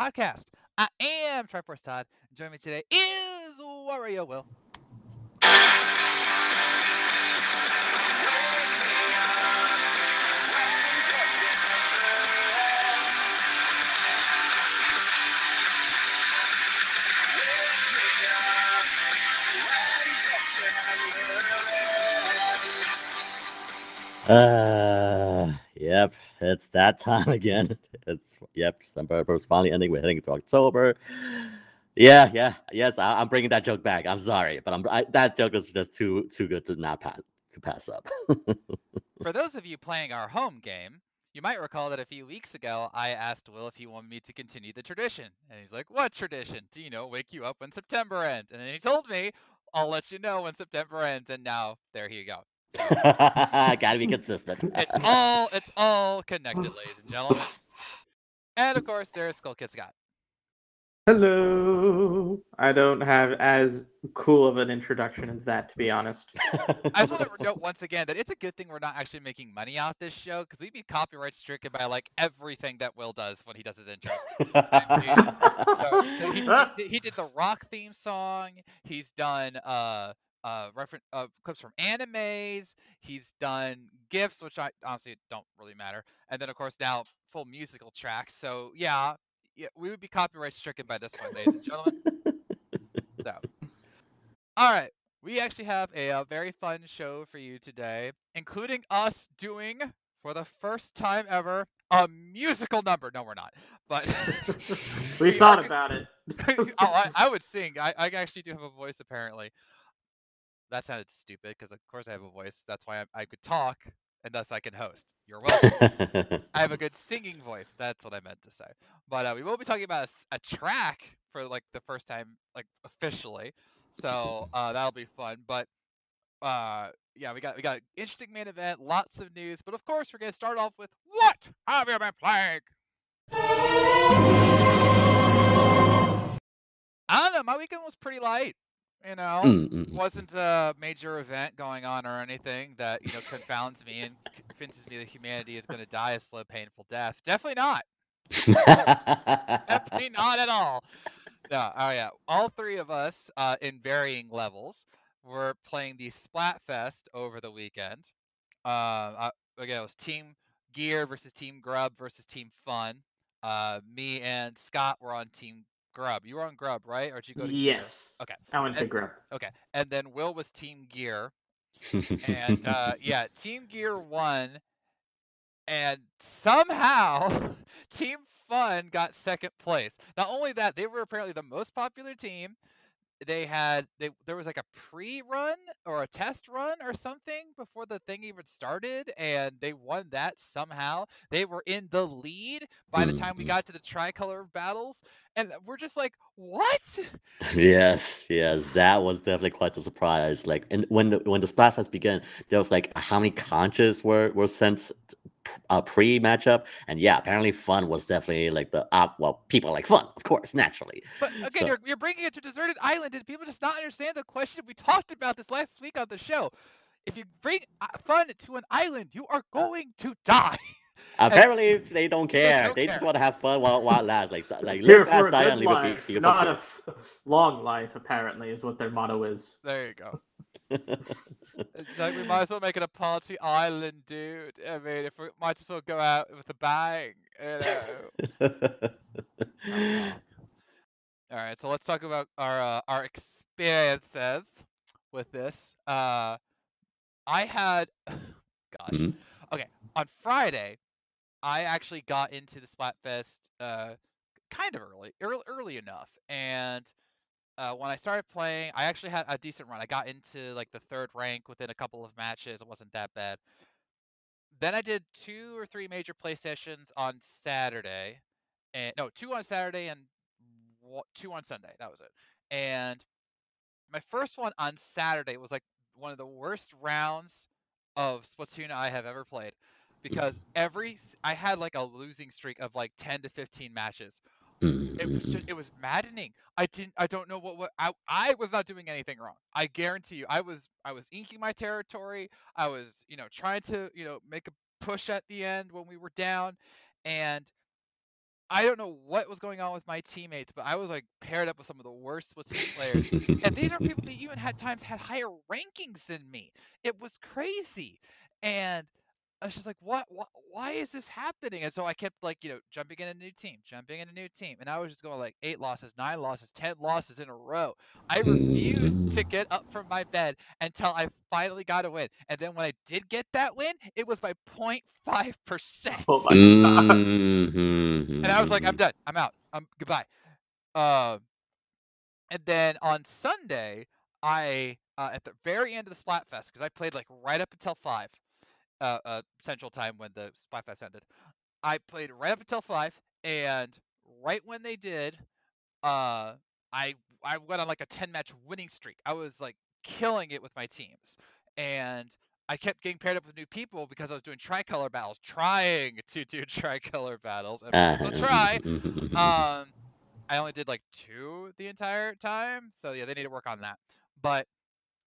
podcast. I am Triforce Todd. Joining me today is Wario Will. Uh, yep, it's that time again. It's yep, September is finally ending. We're heading into October. Yeah, yeah, yes, I, I'm bringing that joke back. I'm sorry, but I'm I, that joke is just too too good to not pass to pass up. For those of you playing our home game, you might recall that a few weeks ago I asked Will if he wanted me to continue the tradition. And he's like, What tradition? Do you know wake you up when September ends? And then he told me, I'll let you know when September ends. And now there you go. Gotta be consistent. It's all it's all connected, ladies and gentlemen. And of course, there's Skull Kid Scott. Hello. I don't have as cool of an introduction as that, to be honest. I just want to note once again that it's a good thing we're not actually making money off this show because we'd be copyright stricken by like everything that Will does when he does his intro. So, so he, he, he did the rock theme song. He's done uh uh reference uh clips from animes. He's done gifs, which I honestly don't really matter. And then of course now full musical tracks. So yeah, yeah, we would be copyright stricken by this point, ladies and gentlemen. So, all right, we actually have a, uh very fun show for you today, including us doing for the first time ever a musical number. No, we're not, but we we thought are- about it. oh, I, I would sing. I, I actually do have a voice, apparently. That sounded stupid because, of course, I have a voice. That's why I, I could talk, and thus I can host. You're welcome. I have a good singing voice. That's what I meant to say. But uh, we will be talking about a track for like the first time, like officially. So uh, that'll be fun. But uh, yeah, we got we got an interesting main event, lots of news. But of course, we're gonna start off with what have you been playing? I don't know. My weekend was pretty light. You know, Mm, mm, mm. wasn't a major event going on or anything that you know confounds me and convinces me that humanity is going to die a slow, painful death. Definitely not. Definitely not at all. No. Oh yeah. All three of us, uh, in varying levels, were playing the Splatfest over the weekend. Uh, again, it was Team Gear versus Team Grub versus Team Fun. Uh, me and Scott were on Team Grub. You were on Grub, right? Or did you go to Gear? yes. Okay. I went to grub. Okay. And then Will was Team Gear. and uh, yeah, Team Gear won, and somehow Team Fun got second place. Not only that, they were apparently the most popular team. They had they there was like a pre-run or a test run or something before the thing even started, and they won that somehow. They were in the lead by the time we Mhm. got to the tricolor battles, and we're just like, what? yes, yes, that was definitely quite a surprise. Like, and when the, when the Splatfest began, there was like how many conches were were sent uh, pre matchup, and yeah, apparently fun was definitely like the up. well, people like fun, of course, naturally. But again, So- you're, you're bringing it to deserted island. Did people just not understand the question? We talked about this last week on the show. If you bring uh, fun to an island, you are going to die. Apparently, they don't care. don't They just want to have fun while while it lasts. Like like live fast, die, good and leave a be- life, beautiful not a long life. Apparently, is what their motto is. There you go. It's like we might as well make it a party island, dude. I mean, if we might as well go out with a bang, you know. All right, so let's talk about our uh, our experiences with this. Uh, I had, gosh, Mhm. okay, on Friday, I actually got into the Splatfest uh, kind of early, early, early enough, and uh, when I started playing, I actually had a decent run. I got into like the third rank within a couple of matches. It wasn't that bad. Then I did two or three major play sessions on Saturday, and no, two on Saturday and two on Sunday. That was it. And my first one on Saturday was like one of the worst rounds of Splatoon I have ever played because every I had like a losing streak of like 10 to 15 matches. Mm, it was mm, just, mm. it was maddening. I didn't I don't know what what I I was not doing anything wrong. I guarantee you. I was I was inking my territory. I was, you know, trying to, you know, make a push at the end when we were down and I don't know what was going on with my teammates, but I was like paired up with some of the worst Splatoon players. And these are people that even had times had higher rankings than me. It was crazy. And I was just like, what, what why is this happening? And so I kept like, you know, jumping in a new team, jumping in a new team. And I was just going like eight losses, nine losses, ten losses in a row. I refused to get up from my bed until I finally got a win. And then when I did get that win, it was by 0.5%. Oh my Mm. god. Mm-hmm. And I was like, I'm done. I'm out. I'm goodbye. Um, and then on Sunday, I uh, at the very end of the Splatfest because I played like right up until five, uh, uh, Central Time when the Splatfest ended. I played right up until five, and right when they did, uh, I I went on like a ten match winning streak. I was like killing it with my teams, and I kept getting paired up with new people because I was doing tricolor battles, trying to do tricolor battles, and still try. Um, I only did like two the entire time, so yeah, they need to work on that. But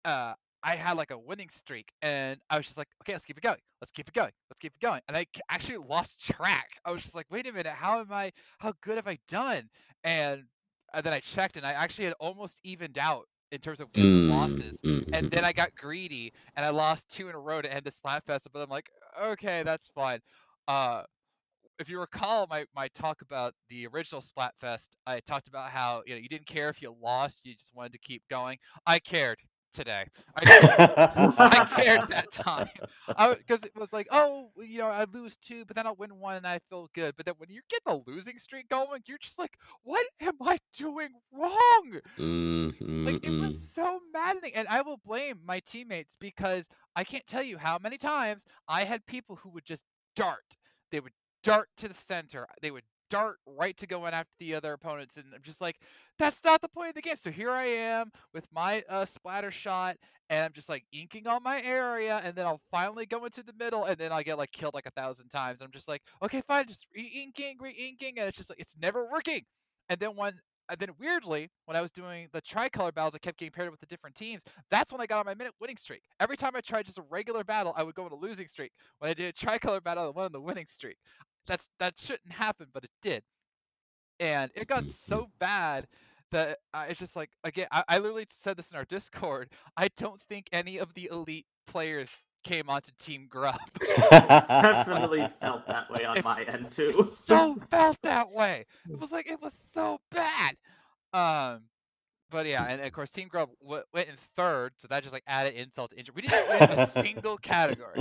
uh, I had like a winning streak, and I was just like, okay, let's keep it going, let's keep it going, let's keep it going. And I actually lost track. I was just like, wait a minute, how am I? How good have I done? And, and then I checked, and I actually had almost evened out in terms of wins and losses. Mm, And then I got greedy, and I lost two in a row to end the Splatfest. But I'm like, okay, that's fine. Uh, if you recall my, my talk about the original Splatfest, I talked about how you know you didn't care if you lost, you just wanted to keep going. I cared today. I cared, I cared that time because it was like, oh, you know, I lose two, but then I'll win one and I feel good. But then when you get the losing streak going, you're just like, what am I doing wrong? Mm, Like it was mm, so maddening, and I will blame my teammates because I can't tell you how many times I had people who would just dart. They would dart to the center. They would dart right to go in after the other opponents, and I'm just like, that's not the point of the game. So here I am with my uh, splatter shot, and I'm just like inking on my area, and then I'll finally go into the middle, and then I get like killed like a thousand times. I'm just like, okay, fine, just re-inking, re-inking, and it's just like it's never working. And then when and then weirdly, when I was doing the tricolor battles, I kept getting paired with the different teams. That's when I got on my minute winning streak. Every time I tried just a regular battle, I would go on a losing streak. When I did a tricolor battle, I went on the winning streak. That's that shouldn't happen, but it did. And it got so bad that uh, it's just like again, I, I literally said this in our Discord. I don't think any of the elite players came onto Team Grub. Definitely felt that way on It's- my end too. so felt that way. It was like it was so bad. Um, but yeah, and of course Team Grub w- went in third, so that just like added insult to injury. We didn't win a single category.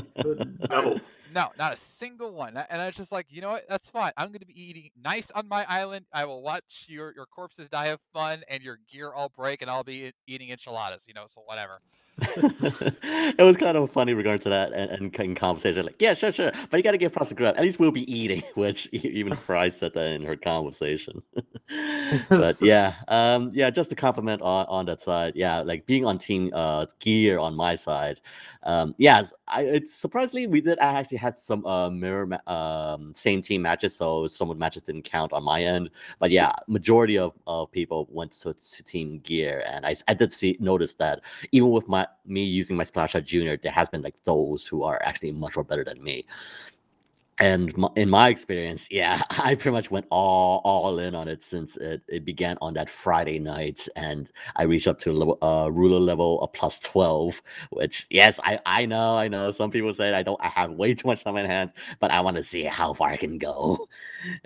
no. No, not a single one. And I was just like, you know what? That's fine. I'm going to be eating nice on my island. I will watch your your corpses die of fun and your gear all break, and I'll be eating enchiladas. You know, so whatever. it was kind of funny regard to that and, and in conversation like yeah sure sure but you got to give props to grub at least we'll be eating which even Fry said that in her conversation but yeah um yeah just to compliment on on that side yeah like being on team uh gear on my side um yes i it's surprisingly we did actually had some uh mirror ma- um same team matches so some of the matches didn't count on my end. But yeah majority of, of people went to, to team gear and I did see notice that even with my me using my splash junior there has been like those who are actually much more better than me and my, in my experience yeah i pretty much went all all in on it since it, it began on that friday night and i reached up to level, uh, ruler level of plus 12 which yes i i know i know some people say i don't i have way too much time in hand but i want to see how far i can go.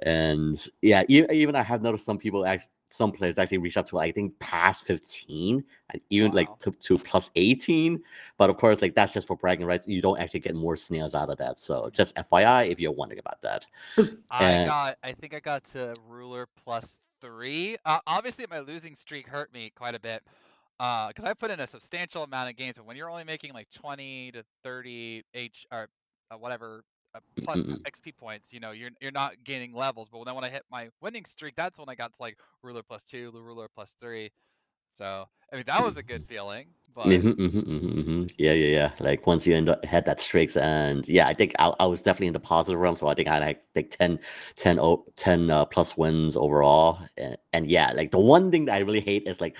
And yeah even i have noticed some people actually some players actually reach up to i think past 15 and even Wow. like to, to plus 18 but of course like that's just for bragging rights you don't actually get more snails out of that so just fyi if you're wondering about that I And- got. I think I got to ruler plus three. Uh, obviously, my losing streak hurt me quite a bit. Because I put in a substantial amount of games, but when you're only making like 20 to 30 H or uh, whatever uh, plus Mm-mm. XP points, you know, you're you're not gaining levels. But then when I hit my winning streak, that's when I got to like ruler plus two, the ruler plus three. So I mean that was a good feeling. But Mhm, mhm, mhm, mhm. Yeah, yeah, yeah. Like once you end up had that streaks, and yeah, I think I, I was definitely in the positive realm. So I think I had like like 10, 10, o- 10 uh, plus wins overall. And, and yeah, like the one thing that I really hate is like,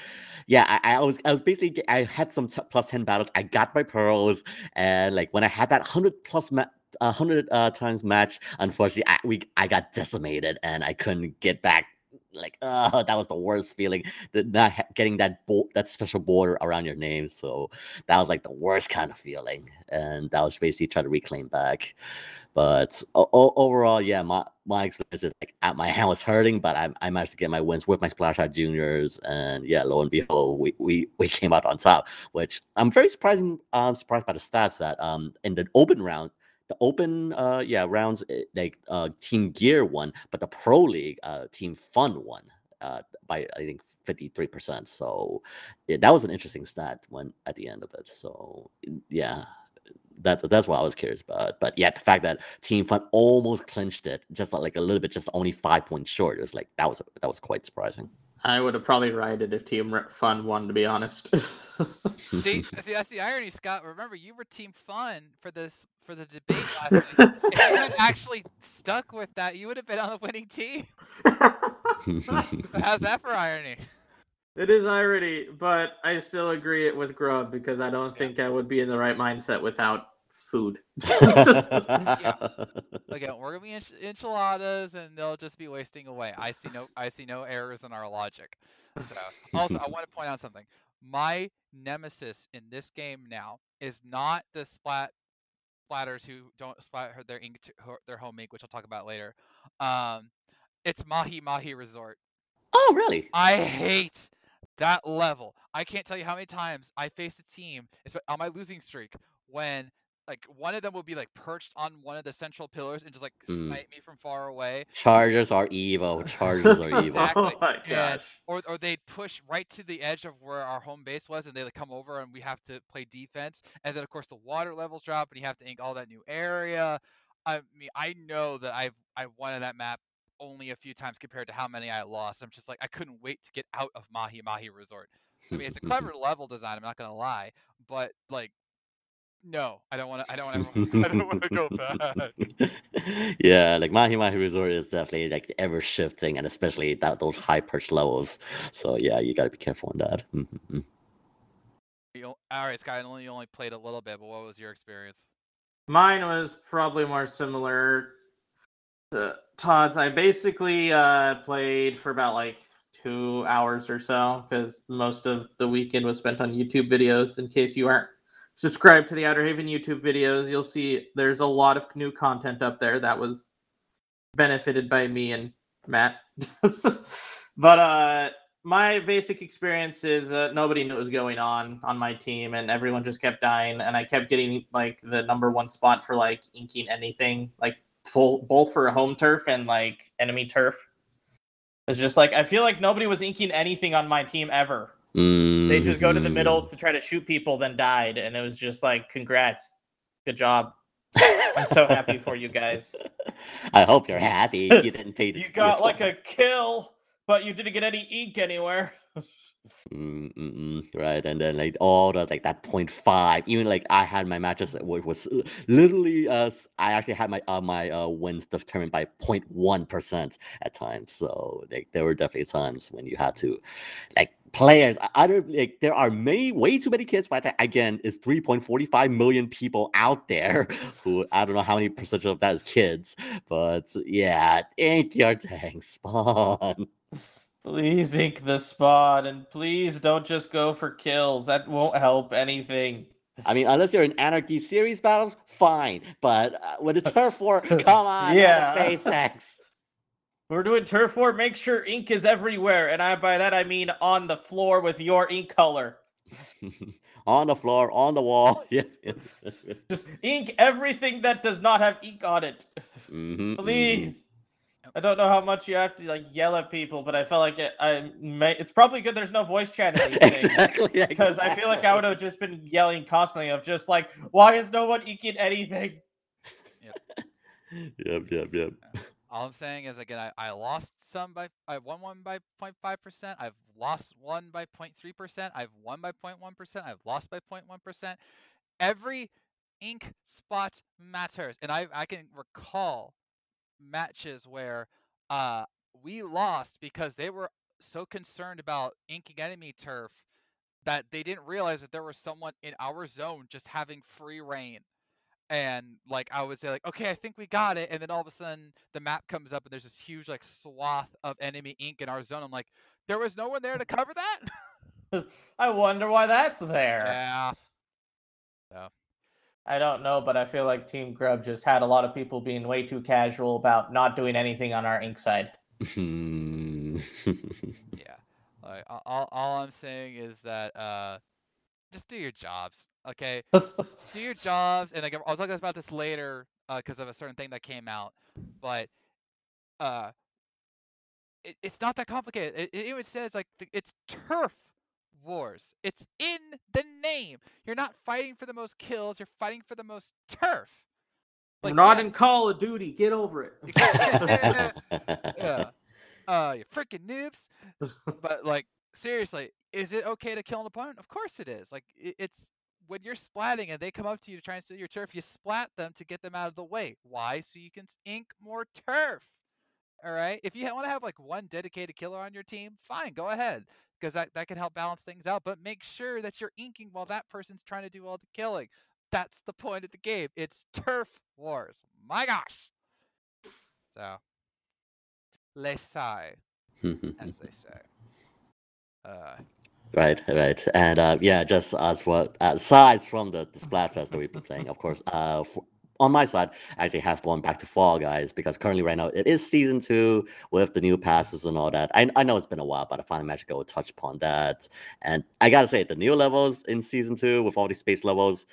yeah, I, I was I was basically I had some t- plus ten battles. I got my pearls, and like when I had that hundred plus ma- a hundred uh, times match, unfortunately, I we I got decimated, and I couldn't get back. Like, oh, that was the worst feeling the, not getting that bo- that special border around your name. So that was like the worst kind of feeling, and that was basically trying to reclaim back. But o- overall, yeah, my my experience is like uh, my hand was hurting, but I, I managed to get my wins with my splash out juniors, and yeah, lo and behold, we we, we came out on top. Which I'm very surprised. I'm surprised by the stats that um in the open round. The open, uh, yeah, rounds eh, like uh, Team Gear won, but the Pro League, uh, Team Fun won uh, by I think fifty three percent. So yeah, that was an interesting stat when at the end of it. So yeah, that that's what I was curious about. But yeah, the fact that Team Fun almost clinched it, just like a little bit, just only five points short, it was like that was that was quite surprising. I would have probably righted if Team Fun won, to be honest. see, see that's the irony, Scott. Remember, you were Team Fun for this for the debate last week. If you had actually stuck with that, you would have been on the winning team. How's that for irony? It is irony, but I still agree it with Grub because I don't think I would be in the right mindset without food. Again, we're gonna be ench- enchiladas, and they'll just be wasting away. I see no, I see no errors in our logic. So, also, I want to point out something. My nemesis in this game now is not the splat splatters who don't splatter their ink, to, her- their home ink, which I'll talk about later. Um, it's Mahi Mahi Resort. oh, really? I hate that level. I can't tell you how many times I faced a team on my losing streak when like one of them would be like perched on one of the central pillars and just like Mm. snipe me from far away, Chargers are evil. Chargers are evil. Exactly. oh my And- or or they'd push right to the edge of where our home base was, and they'd like, come over and we have to play defense. And then of course the water levels drop, and you have to ink all that new area. I mean, I know that I've I've won that map only a few times compared to how many I lost. I'm just like I couldn't wait to get out of Mahi Mahi Resort. I mean, it's a clever level design. I'm not gonna lie, but like, no, I don't want to. I don't want to. I don't want to go back. yeah, like Mahi Mahi Resort is definitely like ever shifting, and especially that those high perch levels. So yeah, you got to be careful on that. Mhm. All right, Sky. I know you only played a little bit, but what was your experience? Mine was probably more similar to Todd's. I basically uh, played for about like two hours or so because most of the weekend was spent on YouTube videos. In case you aren't subscribed to the Outer Haven YouTube videos, you'll see there's a lot of new content up there that was benefited by me and Matt. but uh, my basic experience is uh, nobody knew what was going on on my team, and everyone just kept dying, and I kept getting like the number one spot for like inking anything, like full both for home turf and like enemy turf. It's just like I feel like nobody was inking anything on my team ever. They just go to the middle mm-hmm. to try to shoot people, then died, and it was just like, congrats, good job. I'm so happy for you guys. I hope you're happy. You didn't pay. You got like a kill, but you didn't get any ink anywhere. Mm, mm, mm, right, and then like all the like that point five, even like I had my matches which was uh, literally uh i actually had my uh my uh wins determined by 0.1 percent at times. So like there were definitely times when you had to like players I- I don't like there are many way too many kids, but again, it's 3.45 million people out there who I don't know how many percentage of that is kids, but yeah, ain't your tank spawn. Please ink the spot, and please don't just go for kills. That won't help anything. I mean, unless you're in Anarchy series battles, fine. But uh, when it's turf war, come on, Yeah. basics. We're doing turf war. Make sure ink is everywhere, and I by that I mean on the floor with your ink color. on the floor, on the wall. Yeah. Just ink everything that does not have ink on it. Mhm, mhm. Please. I don't know how much you have to like yell at people, but I felt like it. I may. It's probably good. There's no voice chat in these things. exactly. because I feel like I would have just been yelling constantly of just like, why is no one inking anything? Yep, yep, yep. All I'm saying is again, I, I lost some by I won one by 0.5 percent. I've lost one by 0.3%. I've won by 0.1%. I've lost by 0.1%. Every ink spot matters, and I I can recall matches where uh we lost because they were so concerned about inking enemy turf that they didn't realize that there was someone in our zone just having free reign. And like I would say, like, okay, I think we got it. And then all of a sudden the map comes up and there's this huge like swath of enemy ink in our zone. I'm like, there was no one there to cover that? I wonder why that's there. yeah. I don't know, but I feel like Team Grub just had a lot of people being way too casual about not doing anything on our ink side. Yeah. Like all, all I'm saying is that uh just do your jobs. Okay? do your jobs and like I'll talk about this later because of a certain thing that came out, but uh, it, it's not that complicated. It, it even says like it's turf wars. It's in the name. You're not fighting for the most kills. You're fighting for the most turf. We're not yes, in Call of Duty. Get over it. yeah. Uh, you freaking noobs. But like seriously, is it okay to kill an opponent? Of course it is. Like it's when you're splatting and they come up to you to try and steal your turf, you splat them to get them out of the way. Why? So you can ink more turf. All right. If you want to have like one dedicated killer on your team, fine, go ahead, because that that can help balance things out. But make sure that you're inking while that person's trying to do all the killing. That's the point of the game. It's turf wars. My gosh. So, les sai, as they say. Uh, Right, right, and uh, yeah, just as what aside from the, the Splatfest that we've been playing, of course, uh, f on my side, I actually have gone back to Fall Guys because currently right now it is season two with the new passes and all that. I, I know it's been a while, but I finally managed to go touch upon that, and I gotta say the new levels in season two with all these space levels.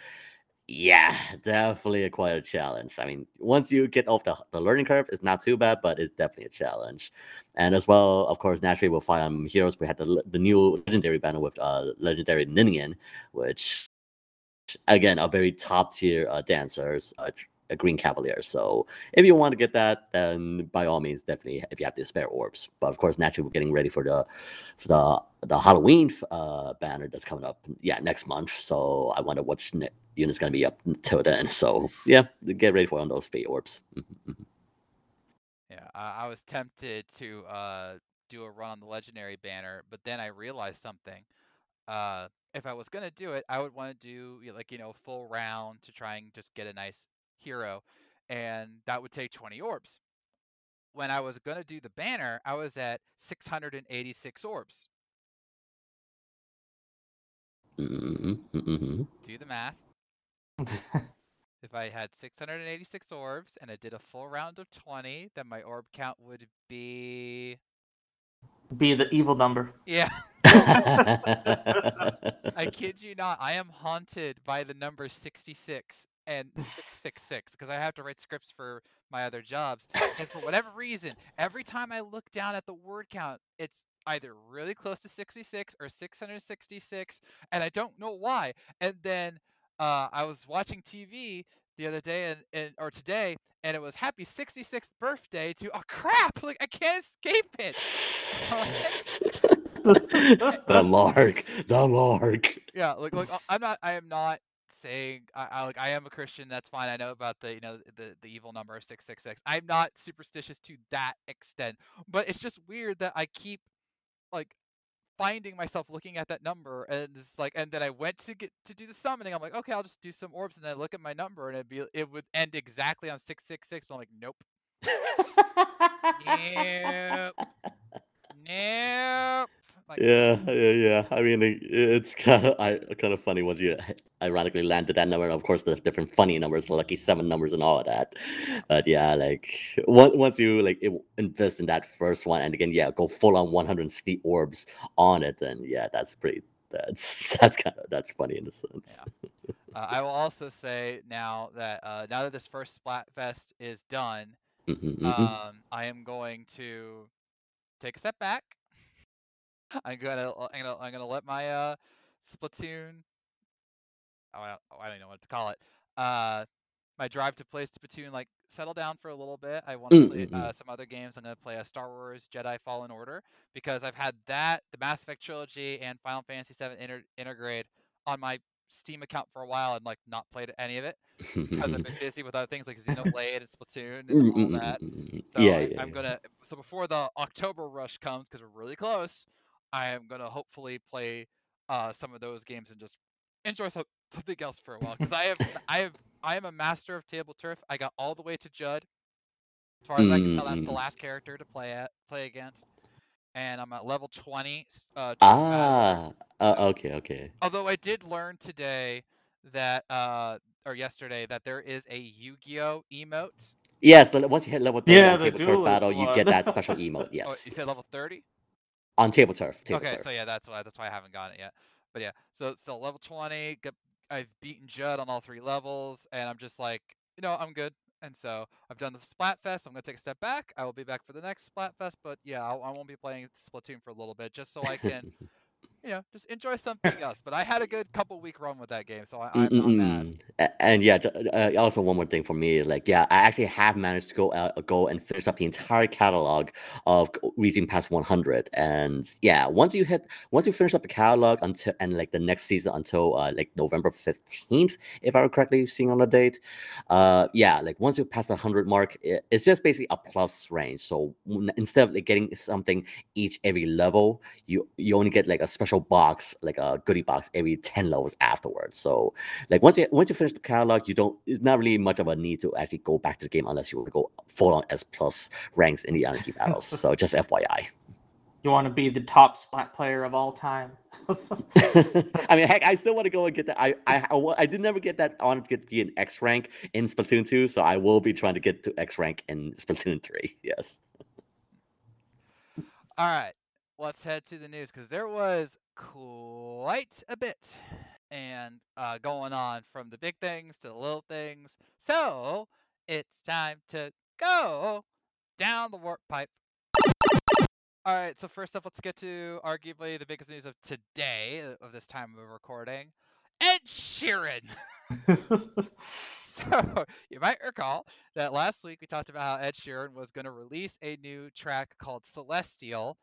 Yeah, definitely a quite a challenge. I mean, once you get off the, the learning curve, it's not too bad, but it's definitely a challenge. And as well, of course, naturally we'll find um, heroes. We had the the new legendary banner with uh legendary Ninian, which again a very top tier uh, dancers, uh, a green cavalier. So if you want to get that, then by all means, definitely if you have the spare orbs. But of course, naturally we're getting ready for the for the the Halloween uh banner that's coming up. Yeah, next month. So I wonder which ne- unit's gonna be up until then. So yeah, get ready for on those fate orbs. Mhm, mhm. Yeah, I, I was tempted to uh, do a run on the legendary banner, but then I realized something. Uh, if I was gonna do it, I would want to do like you know full round to try and just get a nice hero, and that would take 20 orbs. When I was gonna do the banner, I was at 686 orbs. Mhm, mhm. Do the math. If I had 686 orbs and I did a full round of 20, then my orb count would be Be the evil number. yeah. I kid you not. I am haunted by the number 66 and 666 because I have to write scripts for my other jobs. And for whatever reason, every time I look down at the word count, it's either really close to 66 or 666, and I don't know why. And then uh, I was watching TV the other day and, and or today, and it was happy 66th birthday to oh crap! Like I can't escape it. the lark, the lark. yeah like like uh, i'm not i am not saying I, I like i am a christian that's fine i know about the you know the the evil number of 666 i'm not superstitious to that extent but it's just weird that i keep like finding myself looking at that number and it's like and then i went to get to do the summoning i'm like okay i'll just do some orbs and i look at my number and it'd be it would end exactly on 666 and i'm like nope. Nope. Nope like Yeah, yeah, yeah. I mean, it- it's kind of I kind of funny once you ironically landed that number. And of course, the different funny numbers, the lucky seven numbers, and all of that. But yeah, like once once you like invest in that first one, and again, yeah, go full on 160 orbs on it, then yeah, that's pretty. That's that's kind of that's funny in a sense. Uh, I will also say now that uh, now that this first Splatfest is done, Mhm, mhm. um, I am going to take a step back. I'm gonna I'm gonna I'm gonna let my uh Splatoon. Oh, I, oh, I don't know what to call it. Uh, my drive to play Splatoon like settle down for a little bit. I want to play uh, some other games. I'm gonna play a Star Wars Jedi Fallen Order because I've had that, the Mass Effect trilogy, and Final Fantasy VII Inter- Intergrade on my Steam account for a while and like not played any of it because I've been busy with other things like Xenoblade and Splatoon and all that. So yeah, I, yeah, I'm yeah. gonna. So before the October rush comes, because we're really close, I am gonna hopefully play uh, some of those games and just enjoy some, something else for a while. Because I have, I have, I am a master of table turf. I got all the way to Judd. As far as I can tell, that's the Mm. last character to play at, play against. And I'm at level 20. s- Uh, Ah, uh, okay, okay. Although I did learn today that, uh, or yesterday, that there is a Yu-Gi-Oh emote. Yes, once you hit level 30 Yeah, on the Table Turf Battle, you get that special emote. Oh, Yes. you said level 30? On Table Turf. Table okay, Turf. so yeah, that's why that's why I haven't gotten it yet. But yeah, so so level twenty, I've beaten Judd on all three levels, and I'm just like, you know, I'm good. And so I've done the Splatfest. I'm gonna take a step back. I will be back for the next Splatfest, but yeah, I'll, I won't be playing Splatoon for a little bit, just so I can, you know, just enjoy something else. But I had a good couple week run with that game, so I, I'm not. Mm-mm-mm. A- And yeah, uh, also one more thing for me is like, yeah, I actually have managed to go out, go and finish up the entire catalog of reaching past 100. And yeah, once you hit, once you finish up the catalog until and like the next season until uh, like November 15th, if I were correctly seeing on the date, uh, yeah, like once you pass the 100 mark, i- it's just basically a plus range. So instead of like getting something each every level, you you only get like a special box, like a goodie box every 10 levels afterwards. So like once you once you finish the catalog, you don't it's not really much of a need to actually go back to the game unless you want to go full on S plus ranks in the anarchy battles. so just FYI. You want to be the top splat player of all time. I mean, heck, I still want to go and get that. I I I, wa- I did never get that I wanted to get to be an X rank in Splatoon 2, so I will be trying to get to X rank in Splatoon 3. Yes. All right, let's head to the news because there was quite a bit and uh, going on from the big things to the little things. So it's time to go down the warp pipe. All right, so first up, let's get to arguably the biggest news of today, uh, of this time of recording Ed Sheeran. So you might recall that last week we talked about how Ed Sheeran was going to release a new track called Celestial.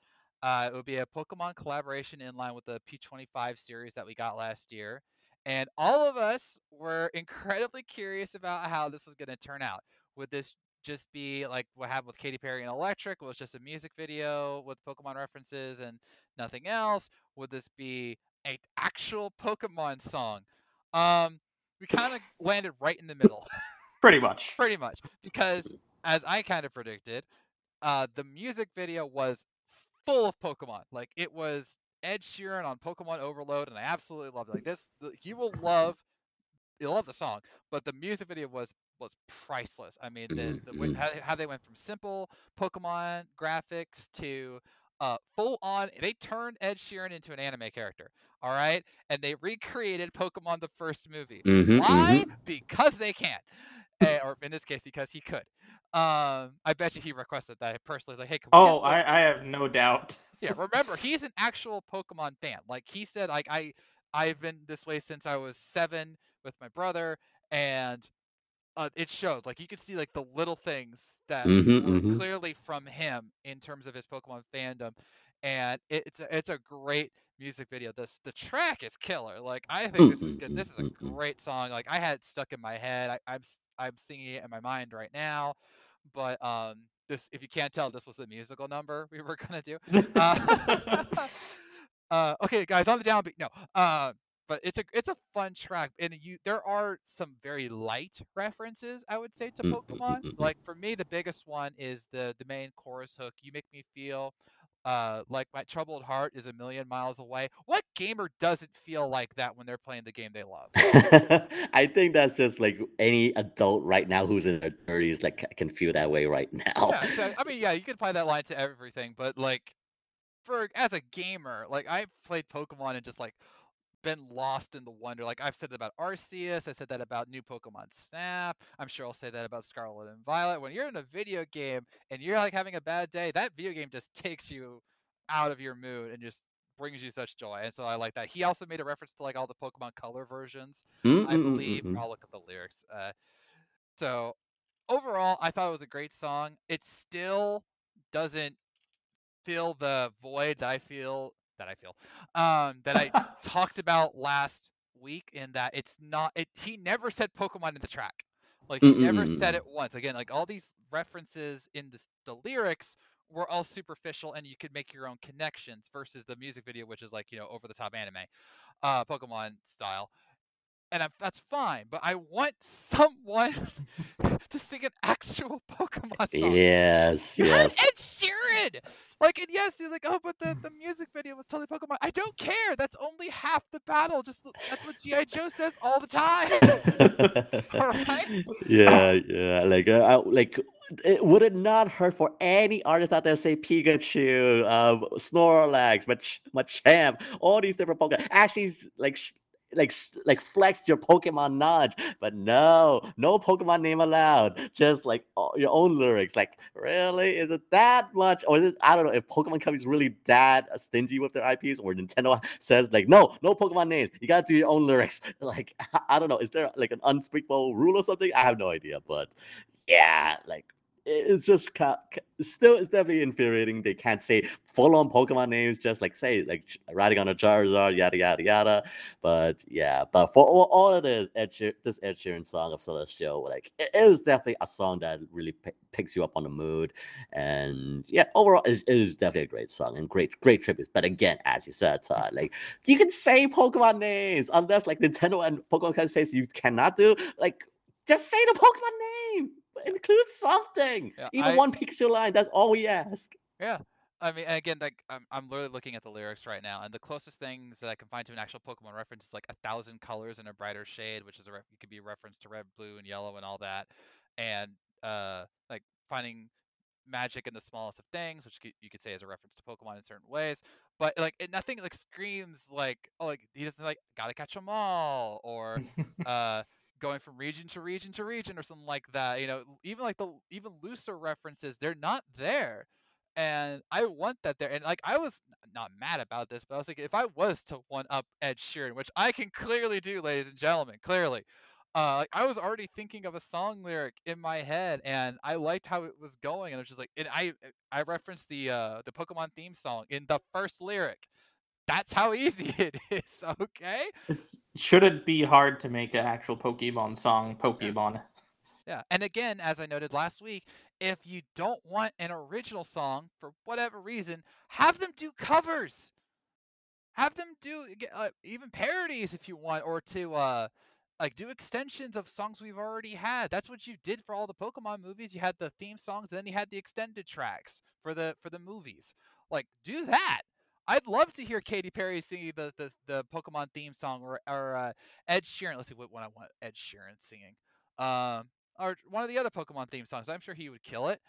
Uh, it would be a Pokemon collaboration in line with the P25 series that we got last year. And all of us were incredibly curious about how this was going to turn out. Would this just be like what happened with Katy Perry and Electric? Was just a music video with Pokemon references and nothing else? Would this be an actual Pokemon song? Um, we kind of landed right in the middle, Pretty much. pretty much, because as I kind of predicted, uh, the music video was full of Pokemon. Like it was Ed Sheeran on Pokemon Overload, and I absolutely loved it. Like this, you will love, you'll love the song, but the music video was was priceless. I mean, the, Mhm, the mhm. how, how they went from simple Pokemon graphics to uh, full on. They turned Ed Sheeran into an anime character. All right, and they recreated Pokemon the first movie. Mhm, Why? mhm. Because they can. Eh, or in this case, because he could. Um, I bet you he requested that personally. He's like, hey, can we Oh, I, I have no doubt. yeah. Remember, he's an actual Pokemon fan. Like he said, like I, I've been this way since I was seven with my brother, and uh, it shows. Like you can see like the little things that Mhm, were mhm. clearly from him in terms of his Pokemon fandom, and it, it's a, it's a great music video. This the track is killer. Like I think this is good. This is a mm, mm, mm. great song. Like I had it stuck in my head. I, I'm s- I'm singing it in my mind right now, but um. This, if you can't tell, this was the musical number we were gonna do. Uh, uh, okay, guys, on the downbeat. No, uh, but it's a it's a fun track, and you there are some very light references I would say to Mm, mm, mm, Pokemon. Like for me, the biggest one is the the main chorus hook. You make me feel uh like my troubled heart is a million miles away. What gamer doesn't feel like that when they're playing the game they love? I think that's just like any adult right now who's in their thirties, like can feel that way right now. Yeah, so, I mean, yeah, you could apply that line to everything, but like for as a gamer, like I've played Pokemon and just like been lost in the wonder. Like I've said that about Arceus, I said that about new Pokemon Snap. I'm sure I'll say that about Scarlet and Violet. When you're in a video game and you're like having a bad day, that video game just takes you out of your mood and just brings you such joy. And so I like that. He also made a reference to like all the Pokemon color versions, Mm, I mm, believe. mm, mm. I'll look at the lyrics. Uh, So overall, I thought it was a great song. It still doesn't fill the void I feel that I feel um, that I talked about last week in that it's not it he never said Pokemon in the track. Like he never said it once. Again, like all these references in the, the lyrics were all superficial and you could make your own connections versus the music video which is like, you know, over the top anime uh Pokemon style. And I, that's fine, but I want someone to sing an actual Pokemon song. Yes, yes. Ed Sheeran. Like, and yes, you're like, oh, but the, the music video was totally Pokemon. I don't care. That's only half the battle. Just that's what GI Joe says all the time. Alright. yeah, yeah. Like, uh, I, like, it, would it not hurt for any artist out there to say Pikachu, um, Snorlax, Mach- Machamp, all these different Pokemon? Actually, like, like, like, flex your Pokemon knowledge, but no, no Pokemon name allowed. Just like your own lyrics. Like, really, is it that much, or is it? I don't know if Pokemon companies really that stingy with their IPs, or Nintendo says like, no, no Pokemon names. You gotta do your own lyrics. Like, I don't know. Is there like an unspeakable rule or something? I have no idea. But yeah, like it's just still it's definitely infuriating. They can't say full on Pokemon names, just like say like riding on a Charizard, yada yada yada. But yeah, but for all, all it is, Ed Sheer- this Ed Sheeran song of Celestial, like it, it was definitely a song that really pi- picks you up on the mood. And yeah, overall, it, it is definitely a great song and great great tribute. But again, as you said, Todd, like you can say Pokemon names unless like Nintendo and Pokemon can says you cannot do. Like just say the Pokemon name. Include something. Yeah, Even I- one picture line. That's all we ask. Yeah. I mean, again, like I'm, I'm literally looking at the lyrics right now, and the closest things that I can find to an actual Pokemon reference is like a thousand colors in a brighter shade, which is a it could be a reference to red, blue, and yellow, and all that, and uh, like finding magic in the smallest of things, which you could say is a reference to Pokemon in certain ways. But like, it, nothing like screams like, oh, like he doesn't like gotta catch them all, or uh, going from region to region to region, or something like that. You know, even like the even looser references, they're not there and I want that there. And like I was not mad about this, but I was like, if I was to one up Ed Sheeran, which I can clearly do, ladies and gentlemen, clearly, uh, I was already thinking of a song lyric in my head, and I liked how it was going, and it was just like, and I I referenced the uh the Pokemon theme song in the first lyric. That's how easy it is. Okay. It's should it be hard to make an actual Pokemon song Pokemon? Yeah, and again, as I noted last week, if you don't want an original song for whatever reason, have them do covers. Have them do uh, even parodies if you want, or to uh, like do extensions of songs we've already had. That's what you did for all the Pokemon movies. You had the theme songs, then you had the extended tracks for the for the movies. Like do that. I'd love to hear Katy Perry singing the the, the Pokemon theme song, or or uh, Ed Sheeran. Let's see what one I want Ed Sheeran singing. Um, or one of the other Pokemon theme songs. I'm sure he would kill it.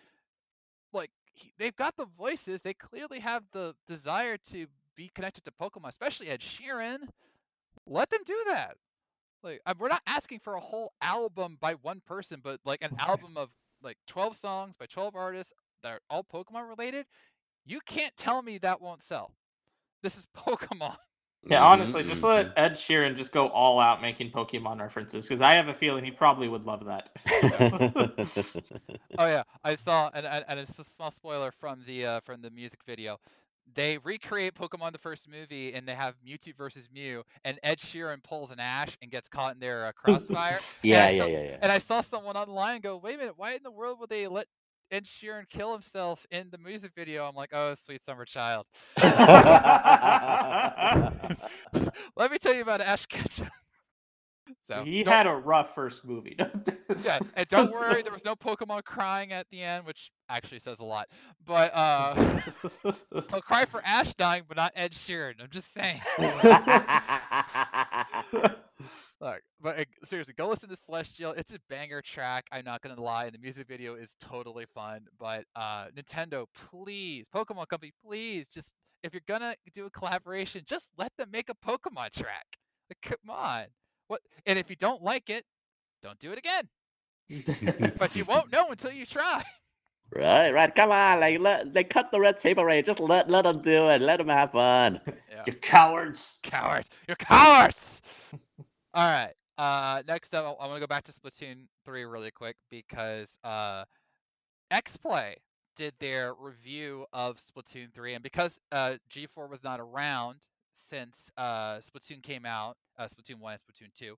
Like he, they've got the voices. They clearly have the desire to be connected to Pokemon, especially Ed Sheeran. Let them do that. Like uh, we're not asking for a whole album by one person, but like an album of like 12 songs by 12 artists that are all Pokemon related. You can't tell me that won't sell. This is Pokemon. Yeah, honestly, just mhm. let Ed Sheeran just go all out making Pokemon references because I have a feeling he probably would love that. Oh yeah, I saw, and and, and it's a small spoiler from the uh, from the music video. They recreate Pokemon the first movie, and they have Mewtwo versus Mew, and Ed Sheeran pulls an Ash and gets caught in their uh, crossfire. yeah, yeah, saw- yeah, yeah. And I saw someone online go, "Wait a minute, why in the world would they let Ed Sheeran kill himself in the music video?" I'm like, "Oh, sweet summer child." Let me tell you about Ash Ketchum. So he had a rough first movie. yeah, and don't worry, there was no Pokemon crying at the end, which actually says a lot. But uh, I'll cry for Ash dying, but not Ed Sheeran. I'm just saying. Look, but uh, seriously, go listen to Celestial. It's a banger track. I'm not gonna lie, and the music video is totally fun. But uh, Nintendo, please, Pokemon Company, please, just if you're gonna do a collaboration, just let them make a Pokemon track. Like, come on. What? And if you don't like it, don't do it again. But you won't know until you try. Right, right. Come on, like let like cut the red tape already. Just let let them do it. Let them have fun. Yeah. you cowards. Cowards! You're cowards! All right. Uh, next up, I want to go back to Splatoon 3 really quick because uh, XPlay did their review of Splatoon 3, and because uh, G4 was not around since uh, Splatoon came out, uh, Splatoon 1 and Splatoon 2,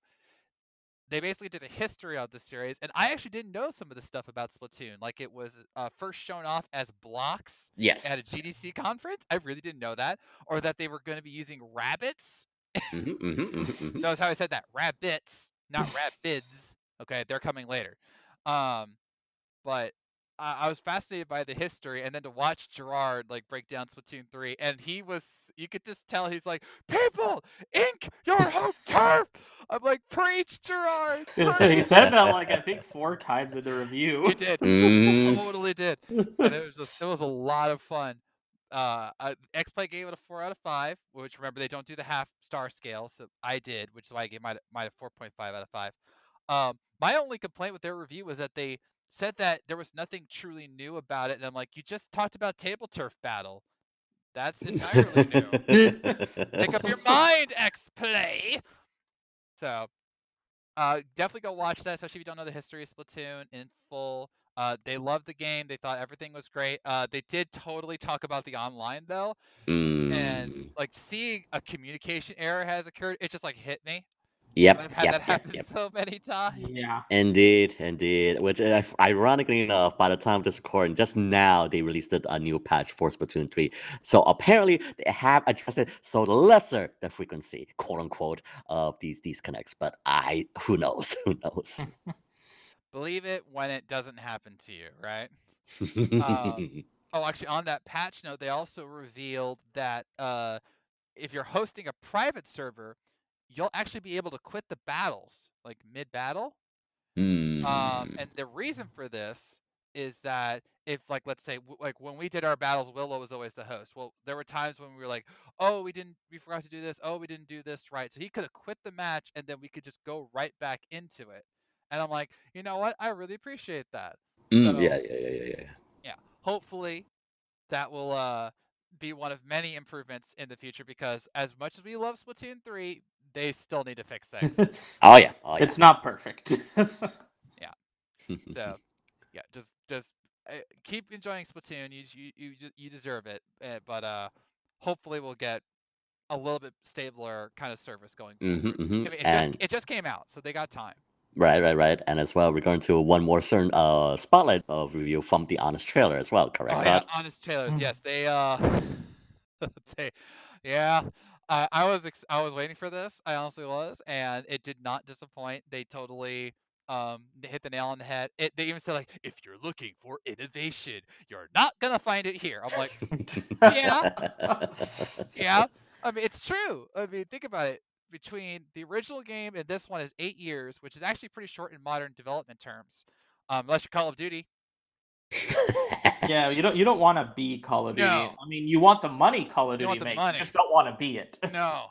they basically did a history of the series, and I actually didn't know some of the stuff about Splatoon. Like it was uh, first shown off as blocks Yes. at a GDC conference. I really didn't know that, or that they were going to be using rabbits. Mhm, mhm, mhm, mhm. Notice how I said that rabbits, not rapids. Okay, they're coming later. Um, but I, I was fascinated by the history, and then to watch Gerard like break down Splatoon three, and he was. You could just tell he's like, "People, ink your home turf." I'm like, "Preach, Gerard." he said that like I think four times in the review. He did. Mm. totally did. And it was just, it was a lot of fun. Uh, uh, XPlay gave it a four out of five, which remember they don't do the half star scale, so I did, which is why I gave my mine a four point five out of five. Um, my only complaint with their review was that they said that there was nothing truly new about it, and I'm like, you just talked about table turf battle. That's entirely new. Make up your mind, X Play. So, uh, definitely go watch that, especially if you don't know the history of Splatoon in full. Uh, they loved the game. They thought everything was great. Uh, they did totally talk about the online though, and Mm. like seeing a communication error has occurred, it just like hit me. Yep. I've had Yep. that Yep. happen Yep. so many times. yeah. Indeed, indeed. Which, uh, ironically enough, by the time of this recording, just now they released a new patch for Splatoon 3. So apparently they have addressed it so lesser the frequency, quote unquote, of these disconnects. But I, who knows? Who knows? Believe it when it doesn't happen to you, right? Um, Oh, actually, on that patch note, they also revealed that uh, if you're hosting a private server, you'll actually be able to quit the battles like mid-battle. Um, Mm. and the reason for this is that if, like, let's say, w- like when we did our battles, Willow was always the host. Well, there were times when we were like, "Oh, we didn't, we forgot to do this. Oh, we didn't do this right." So he could have quit the match, and then we could just go right back into it. And I'm like, you know what? I really appreciate that. Mm, so- yeah, yeah, yeah, yeah, yeah. yeah hopefully that will uh be one of many improvements in the future because as much as we love splatoon 3 they still need to fix things Oh yeah. Oh yeah. it's not perfect. Yeah. So yeah just just uh, keep enjoying splatoon you you you, you deserve it uh, but uh hopefully we'll get a little bit stabler kind of service going Mhm, forward. mhm. I mean, it, And just, it just came out so they got time right, right, right. And as well, we're going to one more certain uh spotlight of review from the honest trailer as well. Correct? Oh yeah, honest trailers. Mm. Yes, they uh, they, yeah. I I was ex- I was waiting for this. I honestly was, and it did not disappoint. They totally um hit the nail on the head. It they even said like, if you're looking for innovation, you're not gonna find it here. I'm like, Yeah. yeah. I mean, it's true. I mean, think about it. Between the original game and this one is eight years, which is actually pretty short in modern development terms, um, unless you're Call of Duty. Yeah, you don't you don't want to be Call of Duty. No. I mean, you want the money Call of You Duty makes. money. You just don't want to be it. no.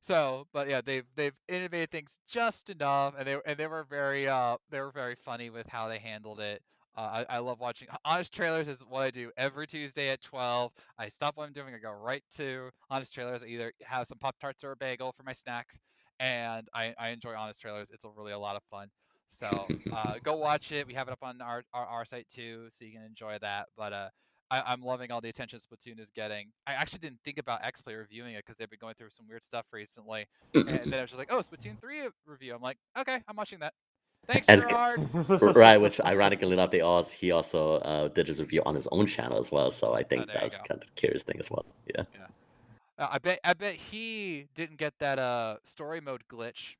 So, but yeah, they've they've innovated things just enough, and they and they were very uh they were very funny with how they handled it. Uh, I, I love watching honest trailers is what I do every Tuesday at twelve. I stop what I'm doing, I go right to honest trailers. I either have some pop tarts or a bagel for my snack, and I, I enjoy honest trailers. It's a really a lot of fun. So uh, go watch it. We have it up on our, our our site too, so you can enjoy that. But uh, I, I'm loving all the attention Splatoon is getting. I actually didn't think about XPlay reviewing it because they've been going through some weird stuff recently. And then I was just like, oh, Splatoon 3 review. I'm like, okay, I'm watching that. Thanks, Gerard. right, which ironically enough, they also he also uh, did a review on his own channel as well. So I think Oh, you that's go. kind of a curious thing as well. Yeah. Uh, I bet I bet he didn't get that uh story mode glitch.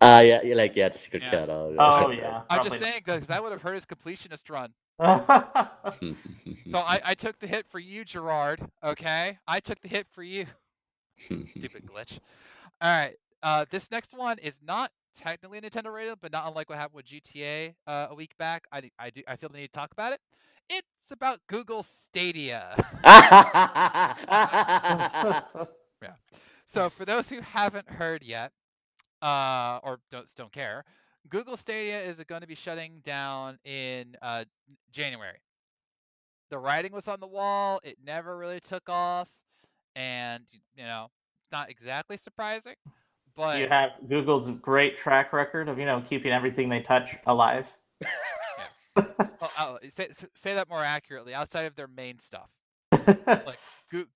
Uh yeah, yeah, like yeah, the secret Yeah. cut. Uh, oh yeah. I'm probably just saying because that would have hurt his completionist run. So I, I took the hit for you, Gerard. Okay, I took the hit for you. Stupid glitch. All right. Uh, this next one is not technically Nintendo rated, but not unlike what happened with GTA uh, a week back. I, d- I do I feel the need to talk about it. It's about Google Stadia. Yeah. So for those who haven't heard yet, uh, or don't don't care, Google Stadia is going to be shutting down in uh, January. The writing was on the wall. It never really took off, and you know, it's not exactly surprising. but you have Google's great track record of you know keeping everything they touch alive. oh, oh, say, say that more accurately. Outside of their main stuff, like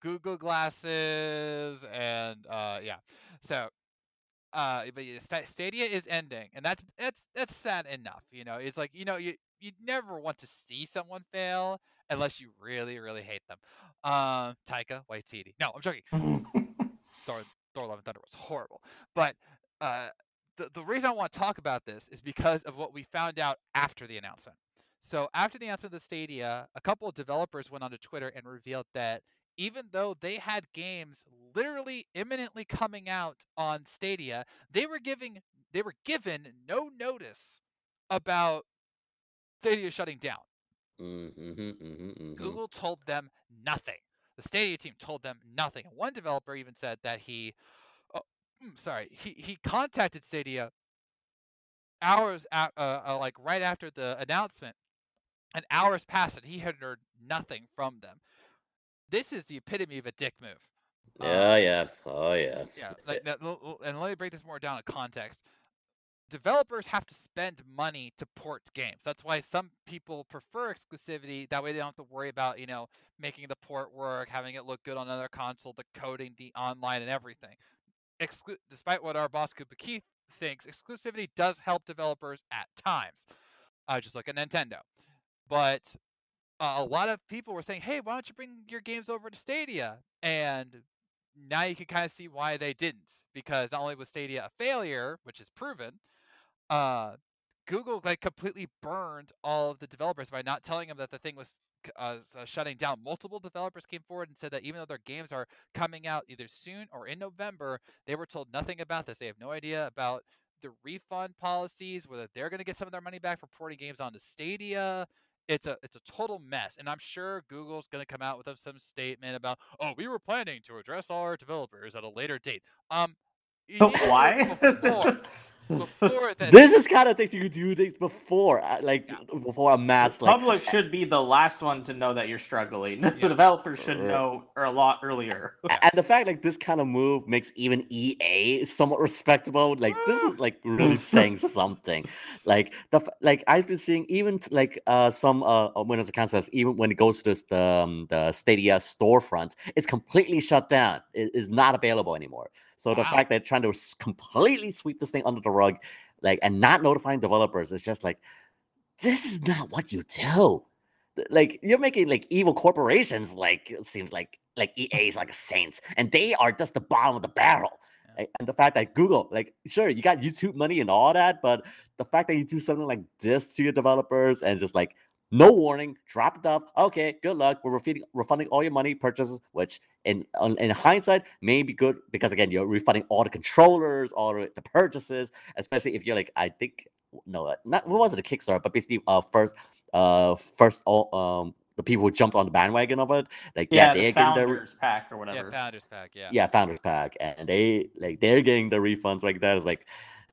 Google Glasses and uh, yeah. So, uh, but yeah, Stadia is ending, and that's that's that's sad enough. You know, it's like you know you you never want to see someone fail unless you really really hate them. Um, Taika Waititi. No, I'm joking. Thor, Thor Love and Thunder was horrible. But uh, the, the reason I want to talk about this is because of what we found out after the announcement. So after the announcement of the Stadia, a couple of developers went onto Twitter and revealed that even though they had games literally imminently coming out on Stadia, they were giving they were given no notice about Stadia shutting down. Mhm, mhm, mhm. Google told them nothing. The Stadia team told them nothing. And one developer even said that he, oh, mm, sorry, he, he contacted Stadia hours out, uh, uh, like right after the announcement, and hours passed, and he had heard nothing from them. This is the epitome of a dick move. Um, Yeah, yeah. Oh, yeah. yeah, like that, and let me break this more down in context. Developers have to spend money to port games. That's why some people prefer exclusivity. That way, they don't have to worry about you know making the port work, having it look good on another console, the coding, the online, and everything. Exclu- despite what our boss Koopa Keith thinks, exclusivity does help developers at times. Uh, just look at Nintendo. But uh, a lot of people were saying, "Hey, why don't you bring your games over to Stadia?" And now you can kind of see why they didn't, because not only was Stadia a failure, which is proven, uh, Google like completely burned all of the developers by not telling them that the thing was uh, uh, shutting down. Multiple developers came forward and said that even though their games are coming out either soon or in November, they were told nothing about this. They have no idea about the refund policies, whether they're going to get some of their money back for porting games onto Stadia. It's a it's a total mess, and I'm sure Google's going to come out with some statement about, oh, we were planning to address all our developers at a later date. Um, you need to do it Why? Before, before that, This is kind of things you do things before, uh, like Yeah. before a mass the like public should be the last one to know that you're struggling. Yeah. the developers should Right. know or a lot earlier. And the fact like this kind of move makes even EA somewhat respectable. Like this is like really saying something. Like the like I've been seeing even like uh some uh uh, Windows account says even when it goes to this the um, the Stadia storefront, it's completely shut down. It is not available anymore. So the Wow. fact that trying to completely sweep this thing under the rug, like and not notifying developers, it's just like this is not what you do. Like you're making like evil corporations like it seems like like EA is like a saints, and they are just the bottom of the barrel. Yeah. And the fact that Google, like, sure, you got YouTube money and all that, but the fact that you do something like this to your developers and just like no warning, drop it off. Okay, good luck. We're refunding, refunding all your money purchases, which in on- in hindsight may be good because again, you're refunding all the controllers, all the the purchases, especially if you're like, I think no, uh, not what was it a Kickstarter, but basically uh first uh first all um the people who jumped on the bandwagon of it, like yeah, yeah, they're the getting their founders pack or whatever. yeah. Founders Pack, yeah. yeah founders pack and they like they're getting the refunds like that is like